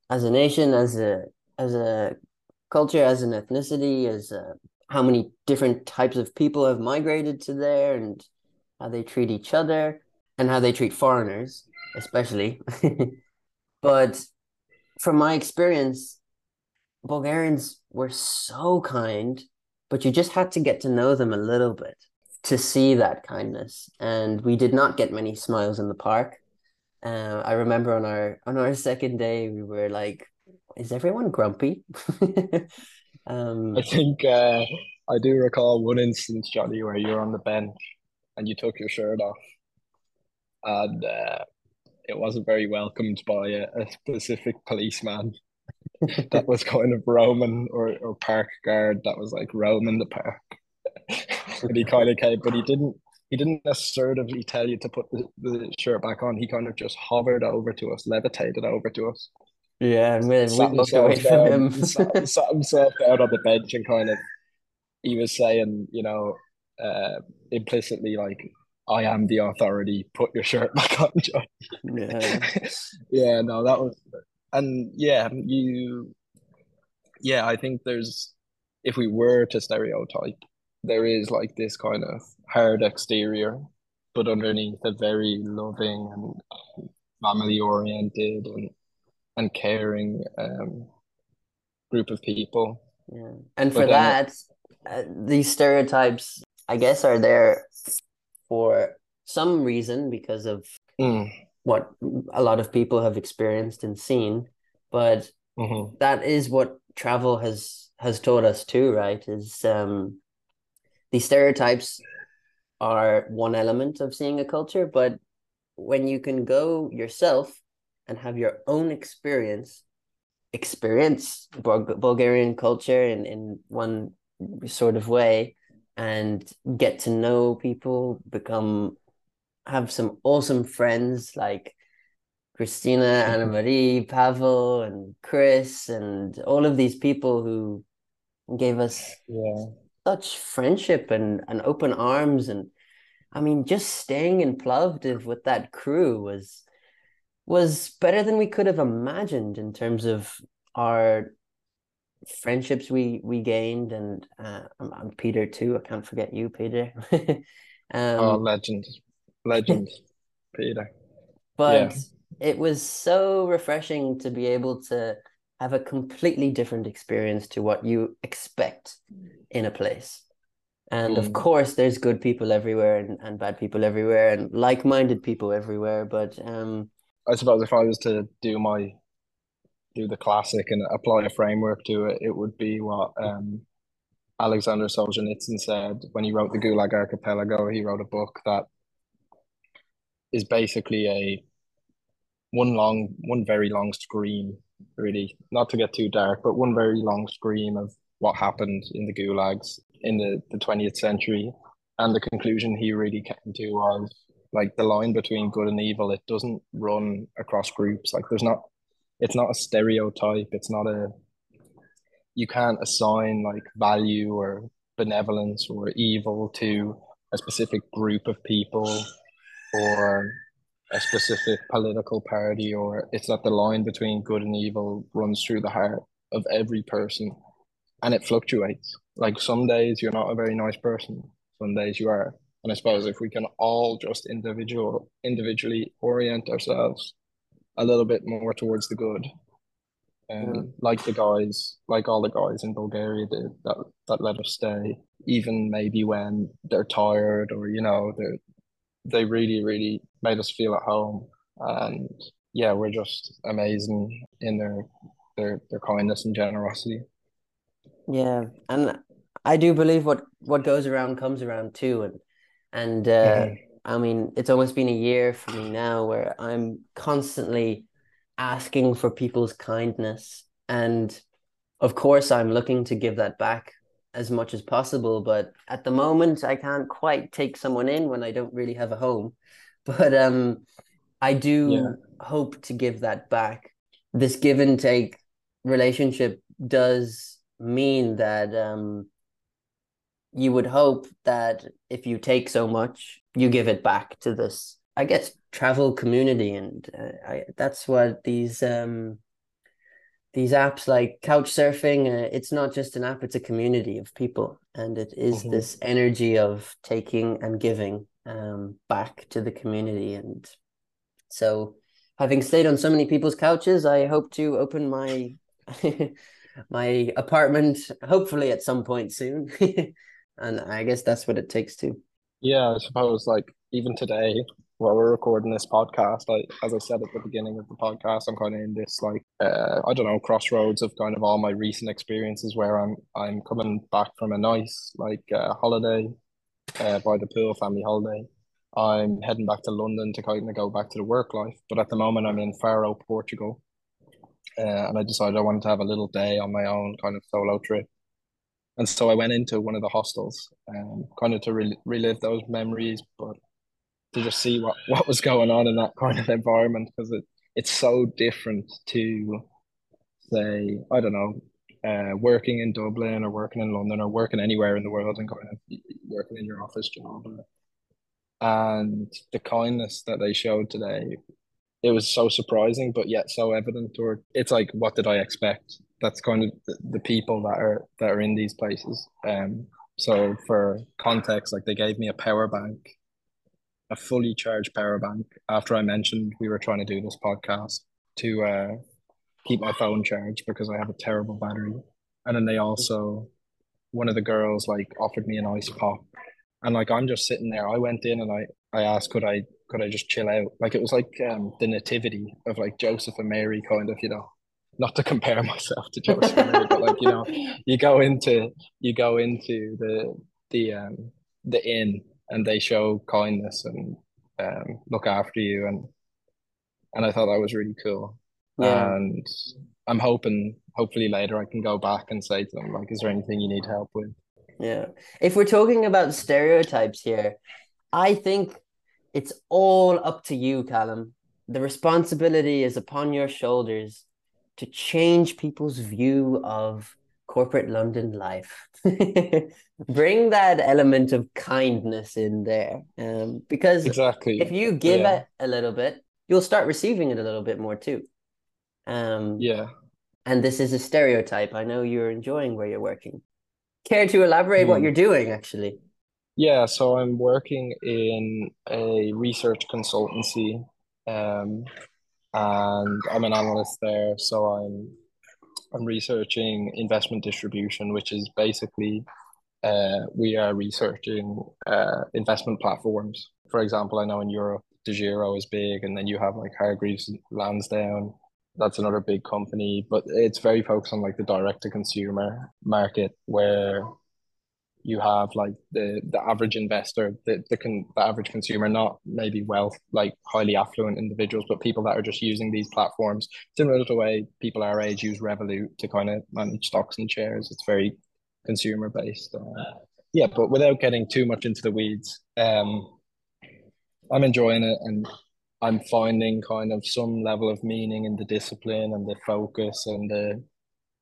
as a nation, as a as a culture, as an ethnicity, as a, how many different types of people have migrated to there, and how they treat each other, and how they treat foreigners, especially. but from my experience, Bulgarians were so kind, but you just had to get to know them a little bit to see that kindness. And we did not get many smiles in the park. Uh, I remember on our on our second day, we were like, "Is everyone grumpy?" um, I think uh, I do recall one instance, Johnny, where you were on the bench and you took your shirt off, and uh, it wasn't very welcomed by a, a specific policeman that was kind of roaming or, or park guard that was like roaming the park. and he kind of came, but he didn't he didn't necessarily tell you to put the, the shirt back on. He kind of just hovered over to us, levitated over to us. Yeah, we, we looked away from him. sat, sat himself down on the bench and kind of he was saying, you know, uh, implicitly like I am the authority. Put your shirt back on, John. Yeah. yeah, no, that was, and yeah, you, yeah, I think there's, if we were to stereotype, there is like this kind of hard exterior, but underneath a very loving and family oriented and and caring um group of people. Yeah, and for that, uh, these stereotypes, I guess, are there for some reason because of mm. what a lot of people have experienced and seen but mm-hmm. that is what travel has has taught us too right is um these stereotypes are one element of seeing a culture but when you can go yourself and have your own experience experience bulgarian culture in in one sort of way and get to know people, become have some awesome friends like Christina, mm-hmm. Anna Marie, Pavel, and Chris, and all of these people who gave us yeah. Such friendship and, and open arms. And I mean, just staying in Plovdiv with that crew was was better than we could have imagined in terms of our friendships we we gained, and uh, I'm, I'm Peter too. I can't forget you, Peter. um, oh, legend, legend, Peter. But yeah. it was so refreshing to be able to have a completely different experience to what you expect in a place. And mm. of course, there's good people everywhere and, and bad people everywhere and like minded people everywhere. But um, I suppose if I was to do my do the classic and apply a framework to it, it would be what um, Alexander Solzhenitsyn said when he wrote the Gulag Archipelago. He wrote a book that is basically a one long, one very long scream, really, not to get too dark, but one very long scream of what happened in the gulags in the, the 20th century. And the conclusion he really came to was like the line between good and evil, it doesn't run across groups. Like there's not it's not a stereotype it's not a you can't assign like value or benevolence or evil to a specific group of people or a specific political party or it's that the line between good and evil runs through the heart of every person and it fluctuates like some days you're not a very nice person some days you are and i suppose if we can all just individual individually orient ourselves a little bit more towards the good. Um, mm. like the guys, like all the guys in Bulgaria did that that let us stay, even maybe when they're tired or you know they they really really made us feel at home, and yeah, we're just amazing in their their their kindness and generosity. Yeah, and I do believe what what goes around comes around too, and and uh, mm-hmm. I mean, it's almost been a year for me now where I'm constantly asking for people's kindness. And of course, I'm looking to give that back as much as possible. But at the moment, I can't quite take someone in when I don't really have a home. But um, I do yeah. hope to give that back. This give and take relationship does mean that um, you would hope that if you take so much, you give it back to this, I guess, travel community, and uh, I, that's what these um, these apps like couch surfing uh, it's not just an app it's a community of people and it is mm-hmm. this energy of taking and giving um, back to the community. And so having stayed on so many people's couches i hope to open my my apartment hopefully at some point soon. And i guess that's what it takes to. Yeah i suppose like even today while we're recording this podcast I, as i said at the beginning of the podcast i'm kind of in this like uh, i don't know crossroads of kind of all my recent experiences where i'm i'm coming back from a nice like uh, holiday uh, by the pool family holiday i'm heading back to london to kind of go back to the work life but at the moment i'm in faro portugal uh, and I decided I wanted to have a little day on my own kind of solo trip. And so I went into one of the hostels, um, kind of to re- relive those memories, but to just see what, what was going on in that kind of environment because it, it's so different to, say, I don't know, uh, working in Dublin or working in London or working anywhere in the world and going working in your office job. And the kindness that they showed today it was so surprising, but yet so evident. Or it's like, what did I expect? That's kind of the, the people that are that are in these places. Um, so for context, like they gave me a power bank, a fully charged power bank. After I mentioned we were trying to do this podcast to uh, keep my phone charged because I have a terrible battery, and then they also one of the girls like offered me an ice pop and like I'm just sitting there. I went in and I I asked could I could I just chill out? Like it was like um, the nativity of like Joseph and Mary, kind of, you know. Not to compare myself to Joseph and Mary, but like you know, you go into you go into the the um the inn and they show kindness and um look after you and and I thought that was really cool. Yeah. And I'm hoping hopefully later I can go back and say to them like, is there anything you need help with? Yeah. If we're talking about stereotypes here, I think it's all up to you, Callum. The responsibility is upon your shoulders to change people's view of corporate London life. Bring that element of kindness in there. Um, because exactly if you give yeah. it a little bit, you'll start receiving it a little bit more too. Um, yeah. And this is a stereotype. I know you're enjoying where you're working. Care to elaborate mm. what hmm. you're doing actually? Yeah, so I'm working in a research consultancy, um, and I'm an analyst there. So I'm I'm researching investment distribution, which is basically uh, we are researching uh, investment platforms. For example, I know in Europe, DEGIRO is big, and then you have like Hargreaves Lansdown. That's another big company, but it's very focused on like the direct to consumer market where you have like the the average investor, the the, con, the average consumer, not maybe wealth like highly affluent individuals, but people that are just using these platforms similar to the way people our age use Revolut to kind of manage stocks and shares. It's very consumer based. Uh, yeah, but without getting too much into the weeds, um, I'm enjoying it and I'm finding kind of some level of meaning in the discipline and the focus and the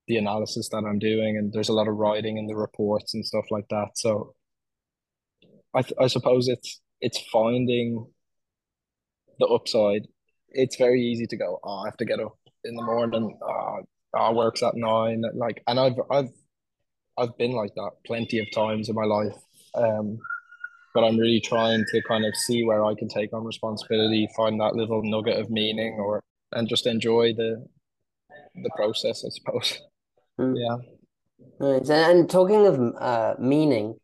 the analysis that I'm doing, and there's a lot of writing in the reports and stuff like that. So I I suppose it's it's finding the upside. It's very easy to go, oh, I have to get up in the morning. Oh, oh works at nine. Like, and I've I've I've been like that plenty of times in my life. Um, but I'm really trying to kind of see where I can take on responsibility, find that little nugget of meaning, or and just enjoy the the process, I suppose. Mm. Yeah. Nice. And talking of uh, meaning,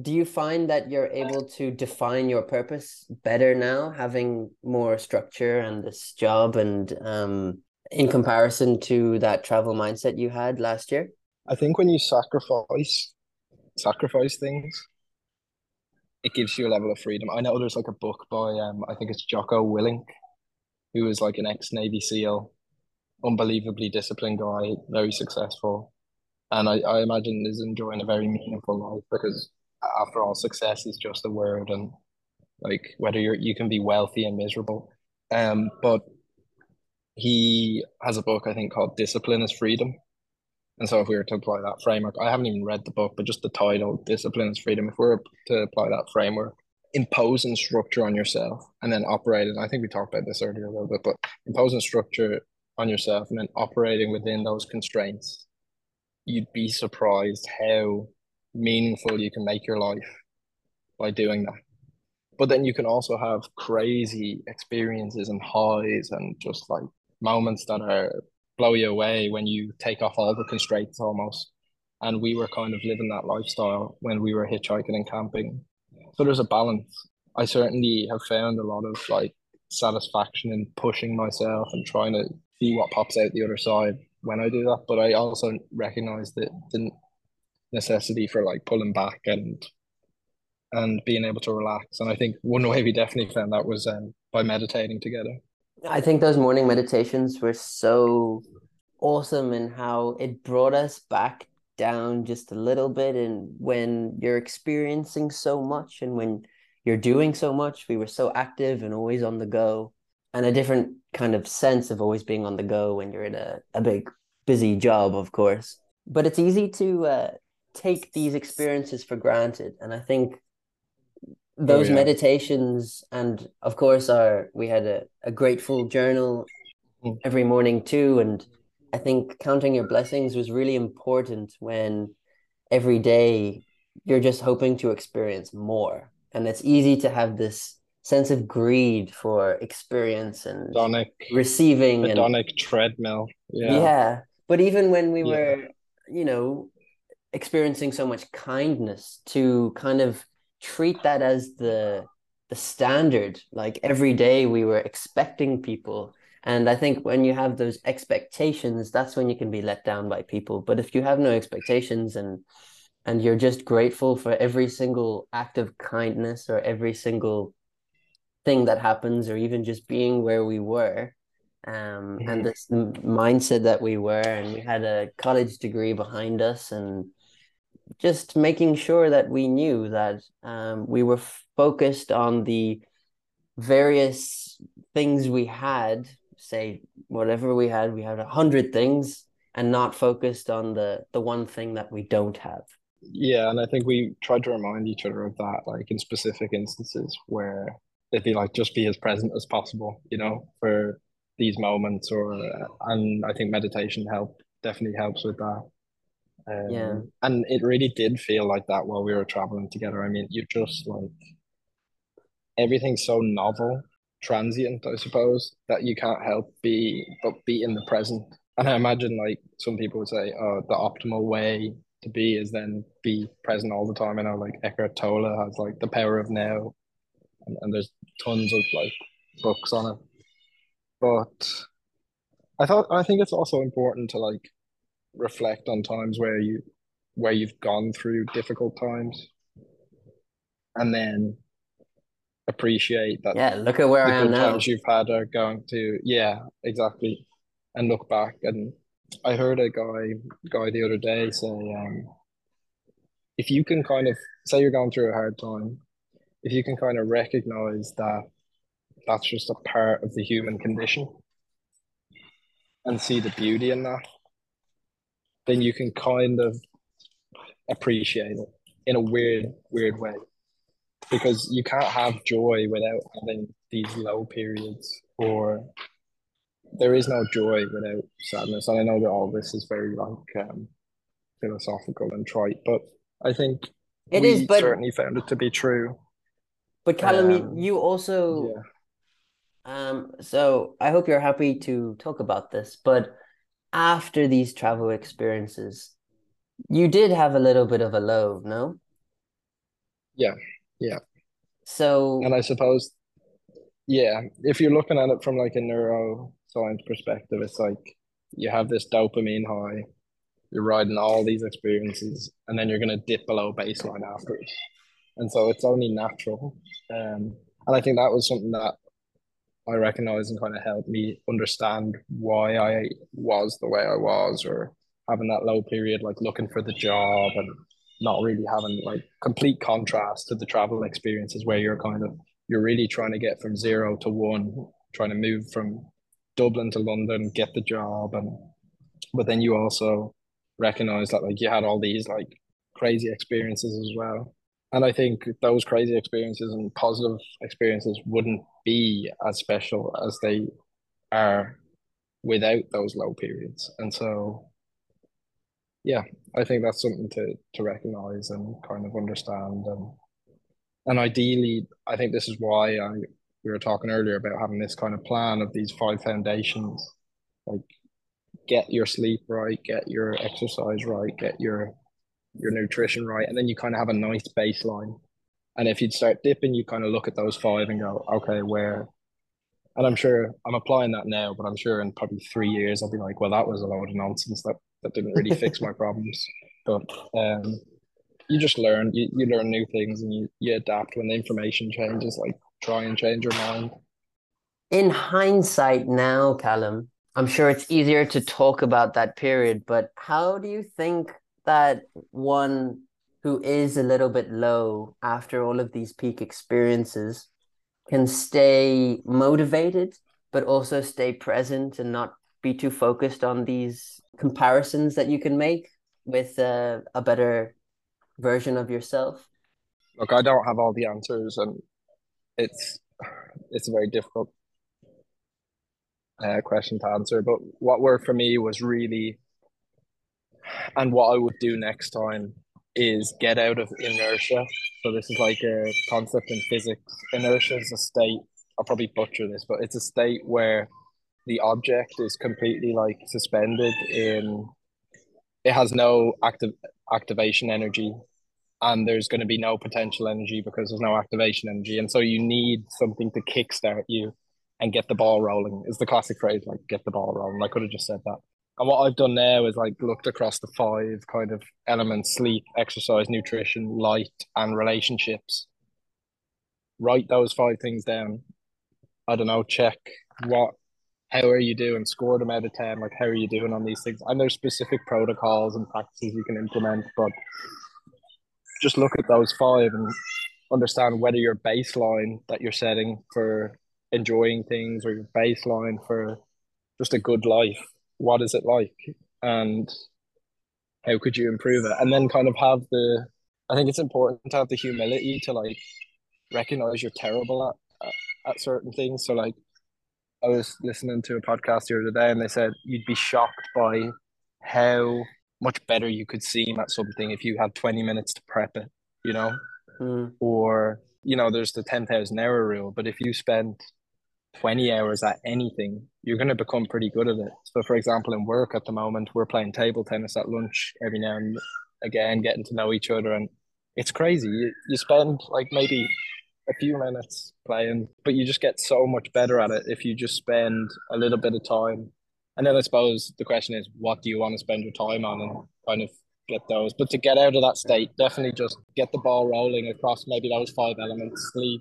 do you find that you're able to define your purpose better now, having more structure and this job, and um, in comparison to that travel mindset you had last year? I think when you sacrifice sacrifice things, it gives you a level of freedom. I know there's like a book by um, I think it's Jocko Willink, who is like an ex Navy SEAL, unbelievably disciplined guy, very successful, and I, I imagine is enjoying a very meaningful life because after all, success is just a word, and like whether you're you can be wealthy and miserable. Um, but he has a book I think called Discipline is Freedom. And so if we were to apply that framework, I haven't even read the book, but just the title, Discipline is Freedom, if we were to apply that framework, imposing structure on yourself and then operating, I think we talked about this earlier a little bit, but imposing structure on yourself and then operating within those constraints, you'd be surprised how meaningful you can make your life by doing that. But then you can also have crazy experiences and highs and just like moments that are blow you away when you take off all the constraints almost. And we were kind of living that lifestyle when we were hitchhiking and camping. So there's a balance. I certainly have found a lot of like satisfaction in pushing myself and trying to see what pops out the other side when I do that. But I also recognize that the necessity for like pulling back and and being able to relax. And I think one way we definitely found that was um, by meditating together. I think those morning meditations were so awesome in how it brought us back down just a little bit. And when you're experiencing so much and when you're doing so much, we were so active and always on the go, and a different kind of sense of always being on the go when you're in a, a big, busy job, of course. But it's easy to uh, take these experiences for granted. And I think those oh, yeah. meditations and of course our we had a, a grateful journal mm. every morning too and i think counting your blessings was really important when every day you're just hoping to experience more and it's easy to have this sense of greed for experience and hedonic, receiving hedonic and, treadmill yeah. Yeah but even when we yeah. were you know experiencing so much kindness to kind of treat that as the the standard like every day we were expecting people. And i think when you have those expectations that's when you can be let down by people. But if you have no expectations and and you're just grateful for every single act of kindness or every single thing that happens or even just being where we were um, and this mindset that we were and we had a college degree behind us and just making sure that we knew that um, we were focused on the various things we had say whatever we had we had a hundred things and not focused on the the one thing that we don't have. Yeah and i think we tried to remind each other of that like in specific instances where it'd be like just be as present as possible you know for these moments or and i think meditation help definitely helps with that um, yeah. And it really did feel like that while we were traveling together. I mean, you just like everything's so novel, transient, I suppose, that you can't help be but be in the present. And I imagine like some people would say, oh, the optimal way to be is then be present all the time. I know like Eckhart Tolle has like the power of now and, and there's tons of like books on it. But I thought I think it's also important to like reflect on times where you where you've gone through difficult times and then appreciate that yeah look at where the I am now times you've had are going to yeah exactly and look back and I heard a guy guy the other day say um if you can kind of say you're going through a hard time if you can kind of recognize that that's just a part of the human condition and see the beauty in that then you can kind of appreciate it in a weird, weird way. Because you can't have joy without having these low periods, or there is no joy without sadness. And I know that all this is very like um, philosophical and trite, but I think it is. But certainly found it to be true. But Callum, um, you also, yeah. um, so I hope you're happy to talk about this, but after these travel experiences, you did have a little bit of a low, no? Yeah, yeah. So, and I suppose, yeah, if you're looking at it from like a neuroscience perspective, it's like you have this dopamine high, you're riding all these experiences, and then you're going to dip below baseline afterwards. And so it's only natural. Um, and I think that was something that I recognized and kind of helped me understand why I was the way I was, or having that low period, like looking for the job and not really having like complete contrast to the travel experiences where you're kind of you're really trying to get from zero to one, trying to move from Dublin to London, get the job, and but then you also recognize that like you had all these like crazy experiences as well. And I think those crazy experiences and positive experiences wouldn't be as special as they are without those low periods. And so yeah, I think that's something to to recognize and kind of understand and and ideally I think this is why I we were talking earlier about having this kind of plan of these five foundations like get your sleep right get your exercise right get your your nutrition right and then you kind of have a nice baseline. And if you'd start dipping you kind of look at those five and go okay where? And i'm sure i'm applying that now but i'm sure in probably three years i'll be like well that was a load of nonsense. That that didn't really fix my problems. But um you just learn you, you learn new things and you, you adapt when the information changes like try and change your mind. In hindsight now callum i'm sure it's easier to talk about that period but how do you think that one who is a little bit low after all of these peak experiences can stay motivated but also stay present and not be too focused on these comparisons that you can make with uh, a better version of yourself? Look, I don't have all the answers, and it's it's a very difficult uh, question to answer. But what worked for me was really, and what I would do next time is get out of inertia. So this is like a concept in physics. Inertia is a state. I'll probably butcher this, but it's a state where the object is completely like suspended in. It has no active activation energy and there's going to be no potential energy because there's no activation energy and so you need something to kickstart you and get the ball rolling is the classic phrase like get the ball rolling i could have just said that and what i've done now is like looked across the five kind of elements sleep exercise nutrition light and relationships. Write those five things down. I don't know check what how are you doing? Score them out of 10 like how are you doing on these things? And there's specific protocols and practices you can implement but just look at those five and understand whether your baseline that you're setting for enjoying things or your baseline for just a good life what is it like and how could you improve it and then kind of have the i think it's important to have the humility to like recognize you're terrible at, at, at certain things so like i was listening to a podcast the other day and they said you'd be shocked by how much better you could seem at something if you had 20 minutes to prep it, you know? Mm. Or, you know, there's the 10,000 hour rule, but if you spend 20 hours at anything, you're going to become pretty good at it. So, for example, in work at the moment, we're playing table tennis at lunch every now and again, getting to know each other. And it's crazy. You, you spend like maybe a few minutes playing, but you just get so much better at it if you just spend a little bit of time and then I suppose the question is, what do you want to spend your time on and kind of get those. But to get out of that state, definitely just get the ball rolling across maybe those five elements sleep,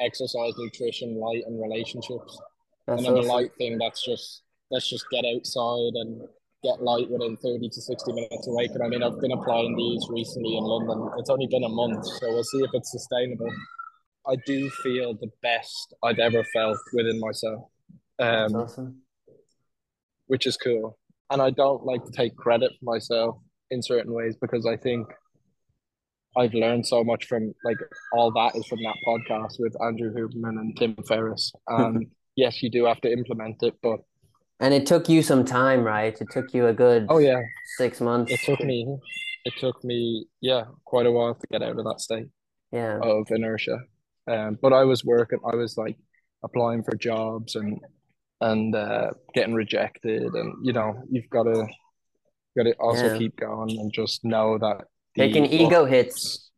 exercise, nutrition, light, and relationships. That's and then awesome. the light thing, that's just, let's just get outside and get light within 30 to 60 minutes awake. And I mean, I've been applying these recently in London. It's only been a month, so we'll see if it's sustainable. I do feel the best I've ever felt within myself. Um, awesome which is cool. And I don't like to take credit for myself in certain ways because I think I've learned so much from like all that is from that podcast with Andrew Huberman and Tim Ferriss. And yes, you do have to implement it, but and it took you some time, right? It took you a good oh yeah six months. It took me it took me yeah quite a while to get out of that state yeah of inertia. Um, but I was working. I was like applying for jobs and and uh, getting rejected, and you know you've got to got to also yeah. keep going and just know that taking ego hits.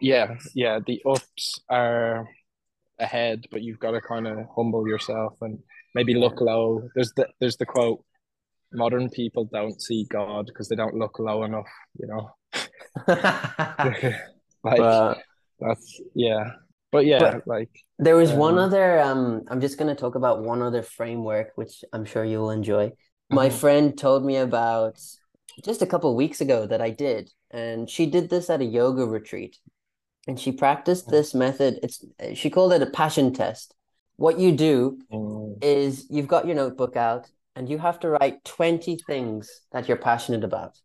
Yeah, yeah, the ups are ahead, but you've got to kind of humble yourself and maybe look low. There's the there's the quote: "Modern people don't see God because they don't look low enough." You know, like that's yeah. But yeah, But like there was one um, other, um, I'm just going to talk about one other framework, which I'm sure you'll enjoy. My mhm, friend told me about just a couple weeks ago that I did, and she did this at a yoga retreat, and she practiced mhm, this method. It's she called it a passion test. What you do mm, is you've got your notebook out, and you have to write 20 things that you're passionate about.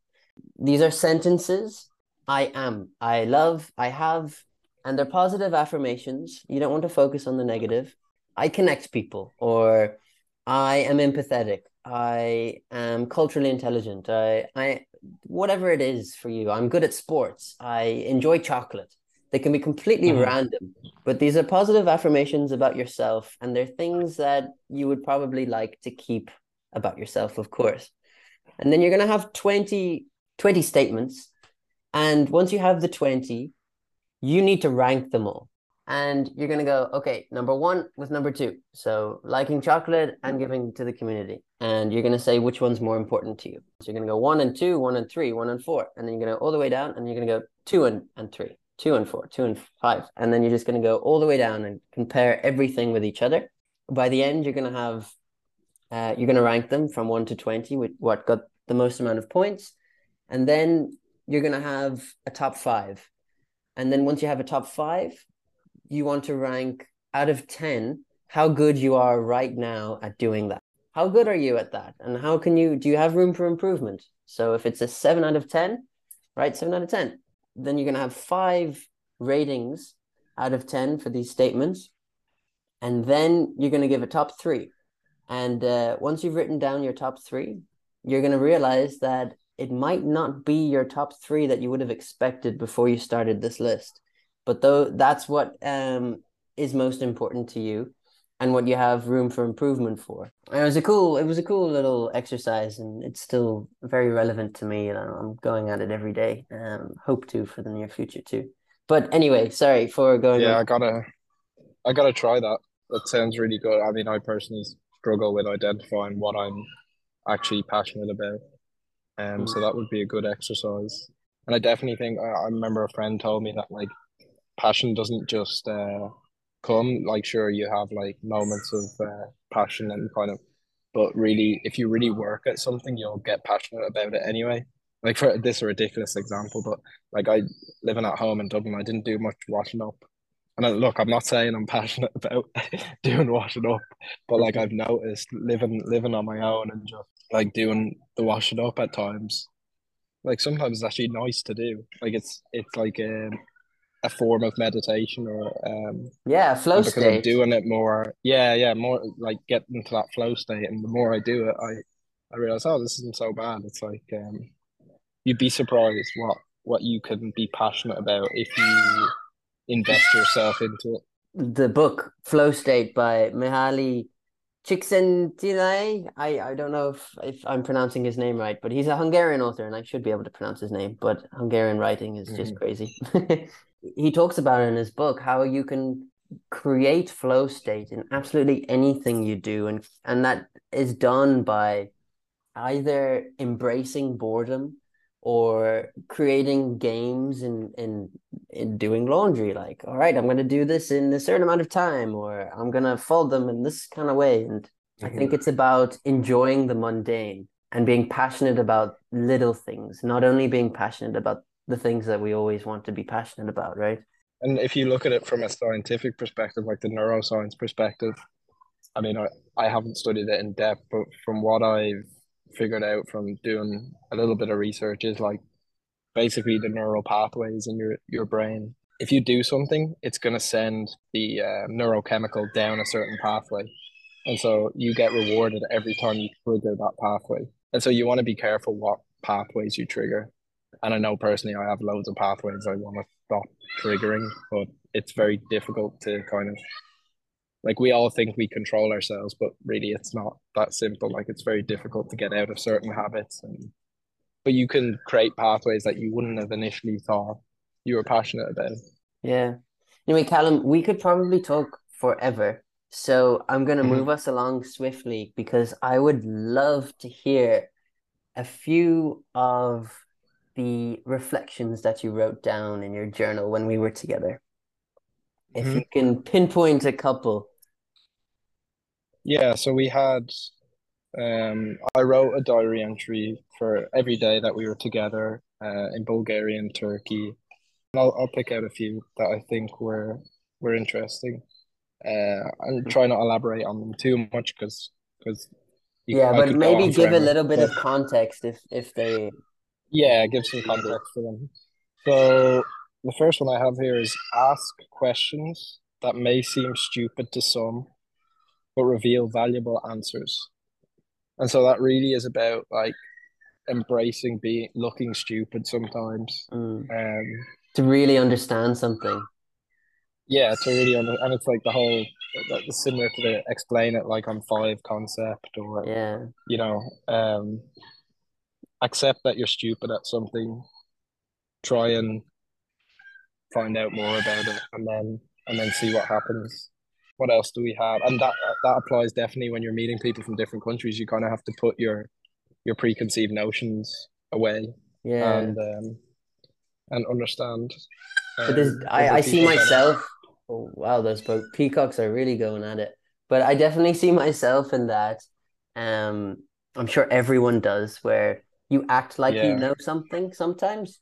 These are sentences. I am, I love, I have, and they're positive affirmations. You don't want to focus on the negative. I connect people, or I am empathetic. I am culturally intelligent. I, I, whatever it is for you. I'm good at sports. I enjoy chocolate. They can be completely mhm, random, but these are positive affirmations about yourself, and they're things that you would probably like to keep about yourself, of course. And then you're going to have 20 20 statements. And once you have the 20, you need to rank them all. And you're going to go, okay, number one with number two. So liking chocolate and giving to the community. And you're going to say which one's more important to you. So you're going to go one and two, one and three, one and four. And then you're going to go all the way down and you're going to go two and, and three, two and four, two and five. And then you're just going to go all the way down and compare everything with each other. By the end, you're going to have, uh, you're going to rank them from one to 20 with what got the most amount of points. And then you're going to have a top five. And then once you have a top five, you want to rank out of 10 how good you are right now at doing that. How good are you at that? And how can you, do you have room for improvement? So if it's a seven out of 10, right? Seven out of 10, then you're going to have five ratings out of 10 for these statements. And then you're going to give a top three. And uh, once you've written down your top three, you're going to realize that it might not be your top three that you would have expected before you started this list. But though that's what um, is most important to you and what you have room for improvement for. And it was a cool, it was a cool little exercise, and it's still very relevant to me. And I'm going at it every day. Um, hope to for the near future too. But anyway, sorry for going yeah. I gotta I gotta try that. That sounds really good. I mean, I personally struggle with identifying what I'm actually passionate about. Um, so that would be a good exercise. And I definitely think I, I remember a friend told me that like passion doesn't just uh come. Like sure you have like moments of uh, passion and kind of but really if you really work at something you'll get passionate about it anyway. Like for this a ridiculous example but like I living at home in Dublin I didn't do much washing up. And I, look I'm not saying I'm passionate about doing washing up but like I've noticed living living on my own and just like doing the washing up at times like sometimes it's actually nice to do. Like it's it's like um a form of meditation or um Yeah, flow because I'm doing it more yeah yeah more like getting into that flow state and the more I do it I I realize oh this isn't so bad it's like um you'd be surprised what what you can be passionate about if you invest yourself into it the book Flow State by Mihaly Csikszentmihalyi. I I don't know if if I'm pronouncing his name right, but he's a Hungarian author, and I should be able to pronounce his name. But Hungarian writing is just hmm crazy. He talks about in his book how you can create flow state in absolutely anything you do, and and that is done by either embracing boredom or creating games in in in doing laundry like all right i'm going to do this in a certain amount of time or i'm going to fold them in this kind of way and i think hmm it's about enjoying the mundane and being passionate about little things not only being passionate about the things that we always want to be passionate about right and if you look at it from a scientific perspective like the neuroscience perspective I mean I, I haven't studied it in depth but from what I've figured out from doing a little bit of research is like basically the neural pathways in your your brain. If you do something, it's going to send the uh, neurochemical down a certain pathway, and so you get rewarded every time you trigger that pathway. And so you want to be careful what pathways you trigger. And I know personally, I have loads of pathways I want to stop triggering, but it's very difficult to kind of like we all think we control ourselves, but really it's not that simple. Like it's very difficult to get out of certain habits and but you can create pathways that you wouldn't have initially thought you were passionate about. yeah anyway callum we could probably talk forever so i'm going to hmm move us along swiftly because i would love to hear a few of the reflections that you wrote down in your journal when we were together. if Mhm. you can pinpoint a couple. Yeah, so we had um I wrote a diary entry for every day that we were together uh, in Bulgaria and Turkey. And I'll I'll pick out a few that I think were were interesting. Uh, and try not elaborate on them too much because because Yeah, but maybe give a little bit of context if if they yeah, give some context to them. So the first one I have here is ask questions that may seem stupid to some, but reveal valuable answers. And so that really is about like embracing being looking stupid sometimes. mm, Um, to really understand something. yeah, to really under, and it's like the whole like similar to the explain it like on five concept or Yeah. you know, um, accept that you're stupid at something, try and find out more about it, and then and then see what happens. What else do we have? And that that applies definitely when you're meeting people from different countries. You kind of have to put your your preconceived notions away Yeah. and um, and understand. But there's, um, I, I see myself. Oh, wow, those po- peacocks are really going at it. But I definitely see myself in that. Um, I'm sure everyone does, where you act like you know something sometimes.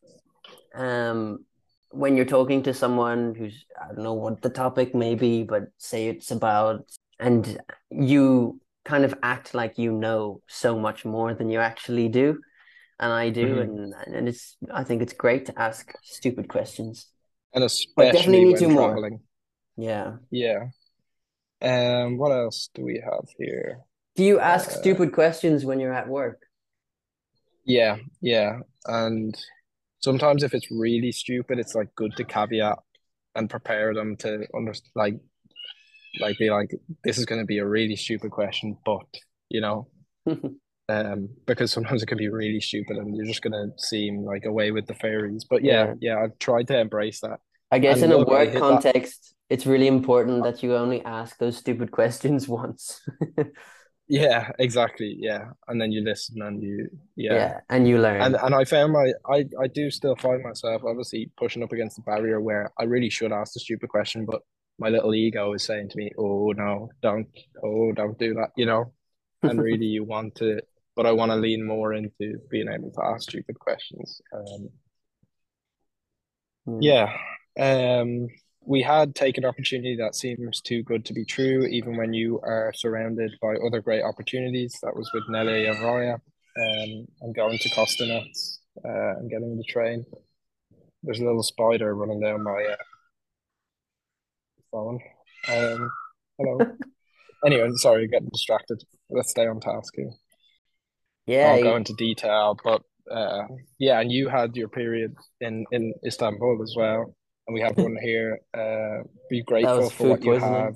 Um, when you're talking to someone who's, I don't know what the topic may be, but say it's about, and you kind of act like you know so much more than you actually do. And I do, Mhm. and and it's, I think it's great to ask stupid questions. and But definitely especially need when to more. traveling. Yeah. Yeah. Um, what else do we have here? Do you ask Uh, stupid questions when you're at work? Yeah, yeah. And sometimes if it's really stupid, it's like good to caveat and prepare them to understand, like like be like, this is going to be a really stupid question, but you know, um, because sometimes it can be really stupid and you're just going to seem like away with the fairies. But yeah, yeah, I've tried to embrace that. I guess And in a work hit that- context, it's really important that you only ask those stupid questions once. Yeah, exactly. Yeah. And then you listen and you, yeah. Yeah, and you learn. And and I found my I I do still find myself obviously pushing up against the barrier where I really should ask the stupid question, but my little ego is saying to me, "Oh no, don't, oh don't do that," you know. And really, you want to, but I want to lean more into being able to ask stupid questions. Um, Mm. yeah. Um, we had taken opportunity that seems too good to be true, even when you are surrounded by other great opportunities. That was with Nelly and Raya, um, and going to Kostenets, uh, and getting the train. There's a little spider running down my uh, phone. Um, hello. anyway, sorry, getting distracted. Let's stay on task here. Yeah, I'll you- go into detail, but uh, yeah, and you had your period in in Istanbul as well, and we have one here. Uh, be grateful for what you have.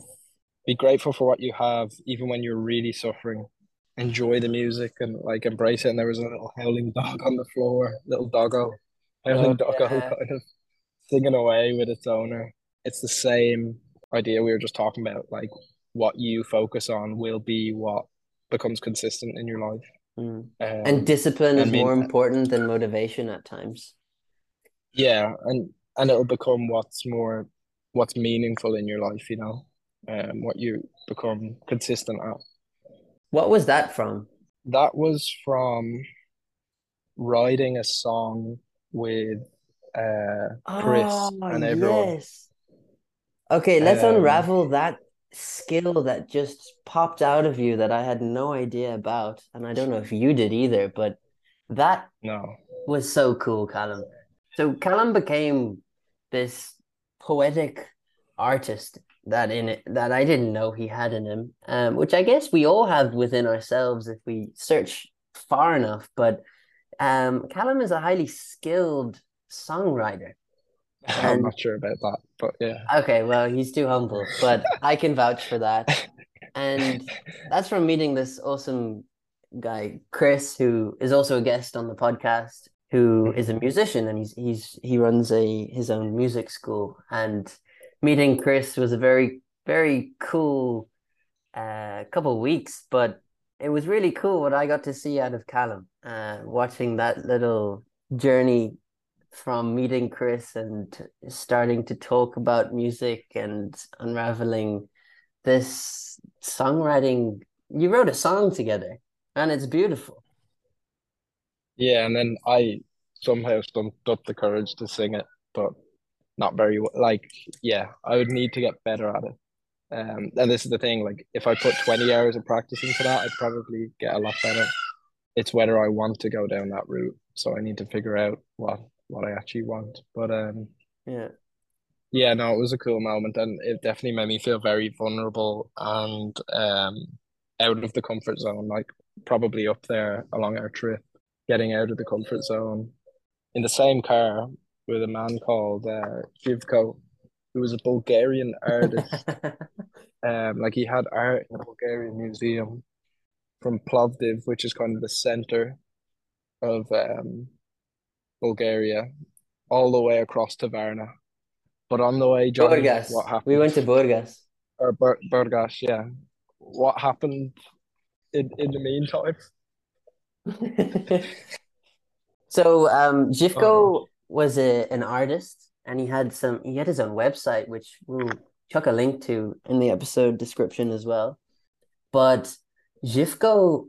Be grateful for what you have, even when you're really suffering. Enjoy the music and like embrace it. And there was a little howling dog on the floor, little doggo, howling Oh, doggo, yeah. kind of singing away with its owner. It's the same idea we were just talking about. Like what you focus on will be what becomes consistent in your life. Mm. Um, And discipline I is mean- more important than motivation at times. Yeah, and and it'll become what's more what's meaningful in your life, you know, um, what you become consistent at. What was that from? That was from writing a song with uh Chris Oh, and everyone. yes. Okay, let's Um, unravel that skill that just popped out of you that I had no idea about. And I don't know if you did either, but that No. was so cool, Callum. So Callum became this poetic artist that in it that I didn't know he had in him, um, which I guess we all have within ourselves if we search far enough. But um, Callum is a highly skilled songwriter. I'm not sure about that, but yeah. Okay, well, he's too humble, but I can vouch for that. And that's from meeting this awesome guy, Chris, who is also a guest on the podcast, who is a musician and he's he's he runs a his own music school. And meeting Chris was a very, very cool uh couple of weeks, but it was really cool what I got to see out of Callum, uh, watching that little journey from meeting Chris and starting to talk about music and unraveling this songwriting. You wrote a song together, and it's beautiful. Yeah, and then I somehow stumped up the courage to sing it, but not very well. Like, yeah, I would need to get better at it. Um, and this is the thing, like if I put 20 hours of practicing for that, I'd probably get a lot better. It's whether I want to go down that route. So I need to figure out what what I actually want. But um Yeah. yeah, no, it was a cool moment and it definitely made me feel very vulnerable and um out of the comfort zone, like probably up there along our trip, getting out of the comfort zone in the same car with a man called uh Zhivko, who was a Bulgarian artist. Um, like he had art in the Bulgarian museum from Plovdiv, which is kind of the center of um Bulgaria, all the way across to Varna. But on the way, Johnny, Burgas. what happened? We went to Burgas. or Bur Burgas, yeah. What happened in in the meantime? so um Zhivko Oh. was a, an artist and he had some he had his own website which we'll chuck a link to in the episode description as well. But Zhivko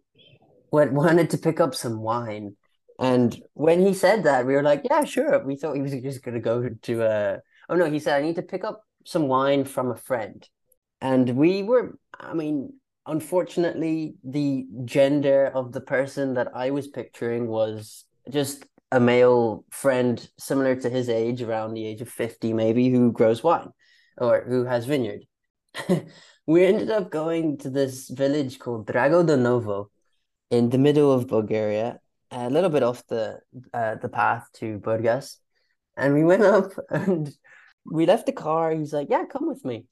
went, wanted to pick up some wine. And when he said that, we were like, yeah, sure. We thought he was just gonna go to a. oh no, he said I need to pick up some wine from a friend. And we were I mean, unfortunately, the gender of the person that I was picturing was just a male friend similar to his age, around the age of 50 maybe, who grows wine or who has vineyard. we ended up going to this village called Dragodanovo in the middle of Bulgaria, a little bit off the uh, the path to Burgas. And we went up and we left the car. He's like, Yeah, come with me.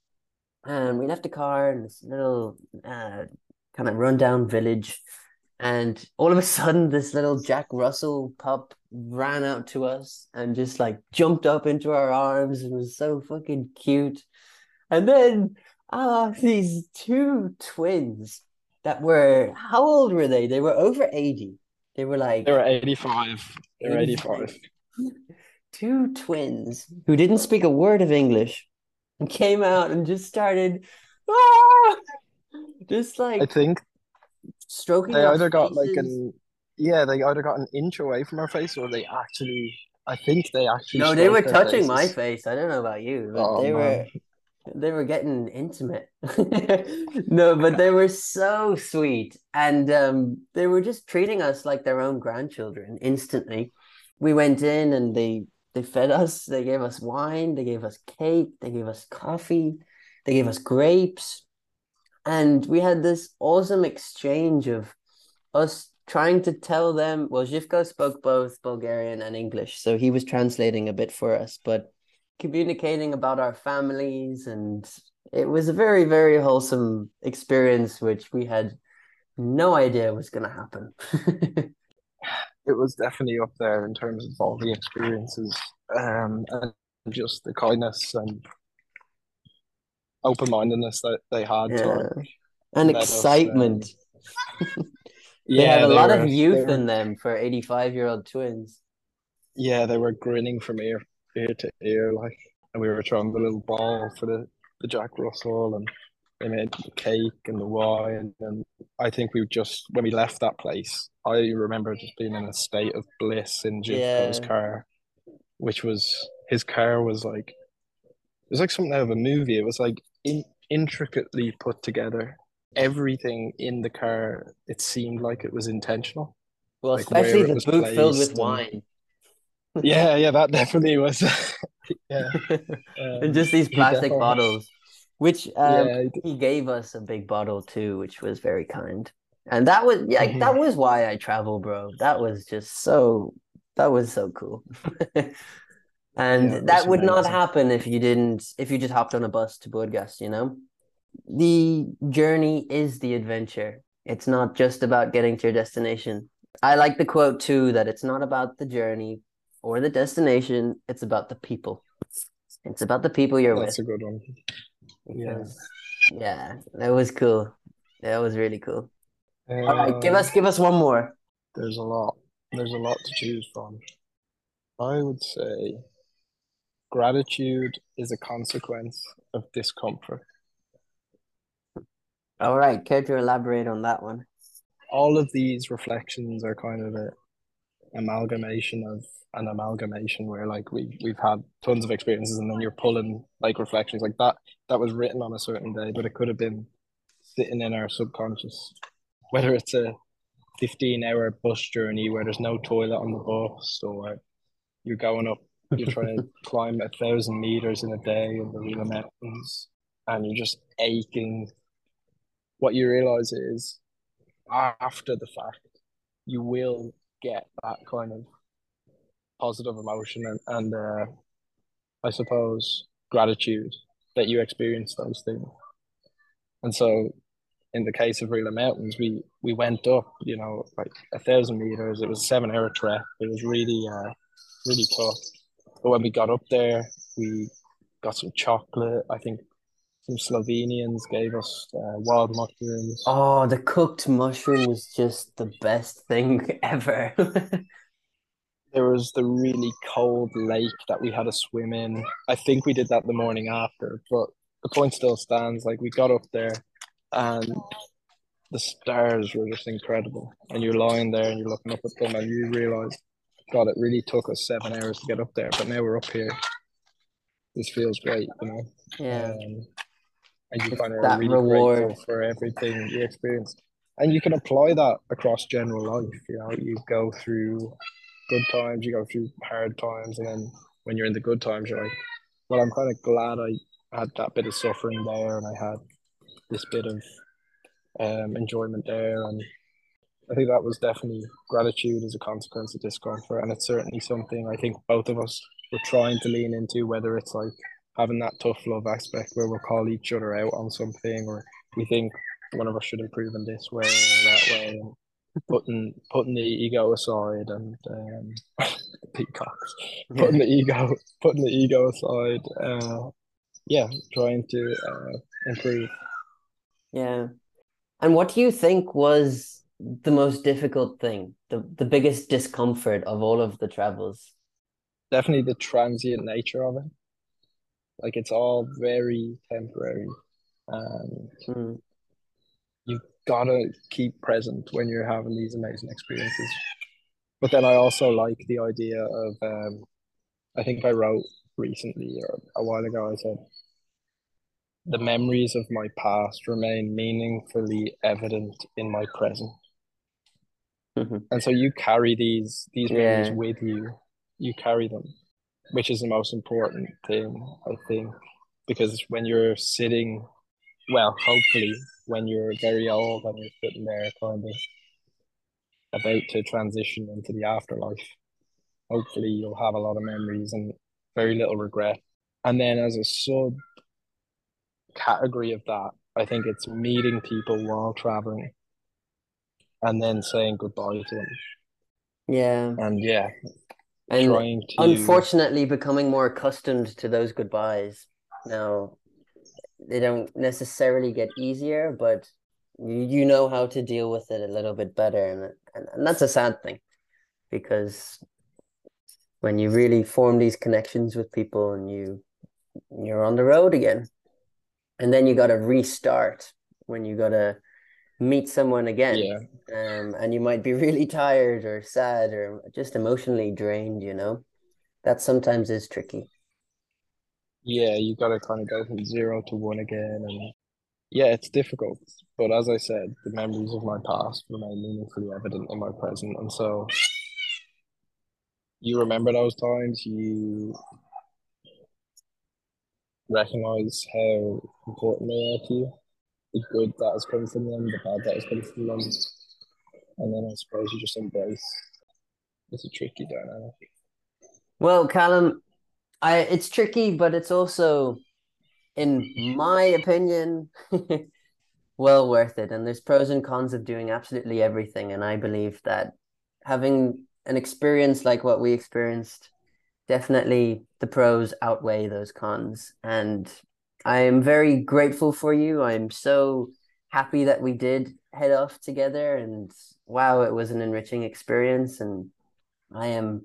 And we left the car in this little uh, kind of rundown village. And all of a sudden, this little Jack Russell pup ran out to us and just like jumped up into our arms and was so fucking cute. And then ah, these two twins that were how old were they? They were over 80. They were like They were 85. They were 85. two twins who didn't speak a word of English came out and just started ah! just like I think stroking they either got like an yeah, they either got an inch away from our face or they actually I think they actually No, they were touching my face. I don't know about you, but Oh they were they were getting intimate. No, but they were so sweet. And um, they were just treating us like their own grandchildren instantly. We went in and they they fed us, they gave us wine, they gave us cake, they gave us coffee, they gave us grapes. And we had this awesome exchange of us trying to tell them, well, Zhivko spoke both Bulgarian and English, so he was translating a bit for us, but communicating about our families and it was a very very wholesome experience which we had no idea was going to happen It was definitely up there in terms of all the experiences. Um and just the kindness and open mindedness that they had to yeah. like and us, um, excitement. They yeah, had a they lot were, of youth were in them for 85 year old twins. Yeah, they were grinning from ear ear to ear, like, and we were throwing the little ball for the, the Jack Russell, and they made the cake and the wine, and I think we just when we left that place, I remember just being in a state of bliss in Zhivko's Yeah. car, which was his car was like it was like something out of a movie. It was like in, intricately put together. Everything in the car, it seemed like it was intentional. well Like, especially the boot filled with and- wine Yeah, yeah, that definitely was. yeah. and Um, just these plastic bottles which um, yeah, he gave us a big bottle too, which was very kind. And that was yeah, Mhm. that was why I travel, bro. That was just so that was so cool. And Yeah, that would not happen if you didn't if you just hopped on a bus to Burgas, you know? The journey is the adventure. It's not just about getting to your destination. I like the quote too that it's not about the journey or the destination, it's about the people. It's about the people you're with. that's a good one. Yeah. Because, yeah, that was cool. That was really cool. All right, give Um, us give us one more. There's a lot. There's a lot to choose from. I would say gratitude is a consequence of discomfort. All right, care to elaborate on that one? All of these reflections are kind of a amalgamation of an amalgamation where like we we've had tons of experiences and then you're pulling like reflections like that that was written on a certain day, but it could have been sitting in our subconscious. Whether it's a 15 hour bus journey where there's no toilet on the bus or you're going up you're trying to climb a thousand meters in a day in the Rila Mountains and you're just aching. What you realize is after the fact, you will get that kind of positive emotion and, and uh, I suppose gratitude that you experience those things. And so in the case of Rila Mountains, we we went up, you know, like a thousand meters. It was a seven hour trek. It was really uh really tough. But when we got up there, we got some chocolate. I think some Slovenians gave us uh, wild mushrooms. Oh, the cooked mushroom was just the best thing ever. there was the really cold lake that we had to swim in. I think we did that the morning after, but the point still stands. Like we got up there and the stars were just incredible. And you're lying there and you're looking up at them and you realize, God, it really took us seven hours to get up there, but now we're up here. This feels great, you know. Yeah. Um, and you kind of that really reward. grateful for everything you experience. And you can apply that across general life. You know, you go through good times, you go through hard times, and then when you're in the good times, you're like, well, I'm kind of glad I had that bit of suffering there, and I had this bit of um, enjoyment there, and I think that was definitely gratitude as a consequence of discomfort, and it's certainly something I think both of us were trying to lean into, whether it's like having that tough love aspect where we'll call each other out on something, or we think one of us should improve in this way or that way, putting putting the ego aside and um, peacocks, putting the ego putting the ego aside, uh, yeah, trying to uh, improve. Yeah. And what do you think was the most difficult thing, the, the biggest discomfort of all of the travels? Definitely the transient nature of it. Like it's all very temporary. And Mm. you've got to keep present when you're having these amazing experiences. But then I also like the idea of, um, I think I wrote recently or a while ago, I said, the memories of my past remain meaningfully evident in my present. Mhm. And so you carry these these memories Yeah. with you. You carry them, which is the most important thing, I think, because when you're sitting, well, hopefully when you're very old and you're sitting there kind of about to transition into the afterlife, hopefully you'll have a lot of memories and very little regret. And then as a sub category of that, I think it's meeting people while traveling and then saying goodbye to them. Yeah. And yeah, And trying to unfortunately becoming more accustomed to those goodbyes. Now, they don't necessarily get easier, but you, you know how to deal with it a little bit better. And, and, and that's a sad thing because when you really form these connections with people and you you're on the road again, and then you got to restart when you got to meet someone again yeah, um, and you might be really tired or sad or just emotionally drained, you know. That sometimes is tricky. yeah, you got to kind of go from zero to one again. And yeah, it's difficult. But as I said, the memories of my past remain meaningfully evident in my present. And so you remember those times, you recognize how important they are to you, the good that has come from them, the bad that has come from them. And then I suppose you just embrace it's a tricky dynamic. Well, Callum, I it's tricky, but it's also, in my opinion, well worth it. And there's pros and cons of doing absolutely everything. And I believe that having an experience like what we experienced, definitely the pros outweigh those cons. And I am very grateful for you. I'm so happy that we did head off together. And wow, it was an enriching experience. And I am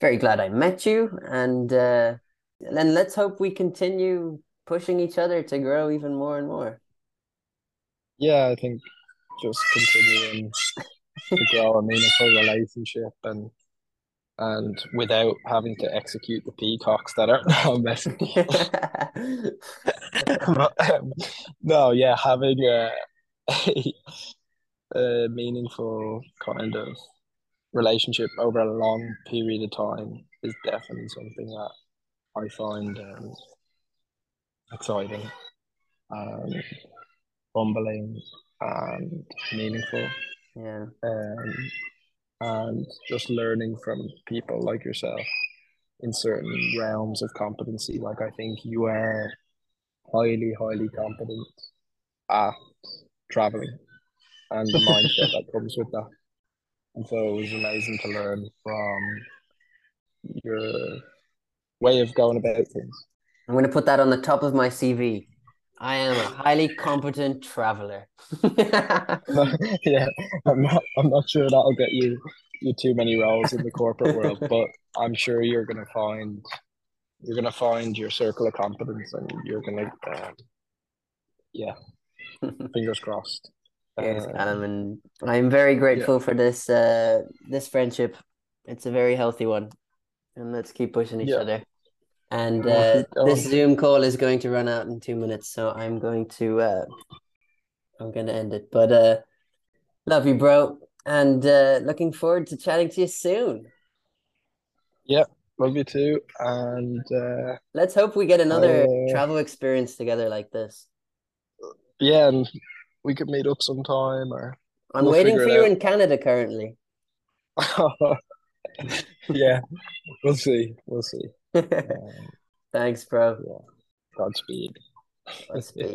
very glad I met you, and uh, then let's hope we continue pushing each other to grow even more and more. Yeah, I think just continuing to grow a meaningful relationship and and without having to execute the peacocks that are now messing. but, um, no, yeah, having a, a, a meaningful kind of relationship over a long period of time is definitely something that I find um, exciting, um, humbling, and meaningful. Yeah. Um, and just learning from people like yourself in certain realms of competency. Like I think you are highly, highly competent at traveling and the mindset that comes with that. And so it was amazing to learn from your way of going about things. I'm going to put that on the top of my CV. I am a highly competent traveler. yeah, I'm not. I'm not sure that'll get you you too many roles in the corporate world, but I'm sure you're gonna find you're gonna find your circle of competence, and you're gonna, um, yeah, fingers crossed. Yes, um, Adam, and I'm very grateful yeah. for this uh this friendship. It's a very healthy one, and let's keep pushing each yeah. other. And uh, this Zoom call is going to run out in two minutes, so I'm going to uh, I'm going to end it. But uh, love you, bro, and uh, looking forward to chatting to you soon. Yeah, love you too, and uh, let's hope we get another uh, travel experience together like this. Yeah, and we could meet up sometime, or I'm we'll waiting for you out. in Canada currently. yeah, we'll see. We'll see. Um, Thanks, bro. Yeah. Godspeed. Godspeed.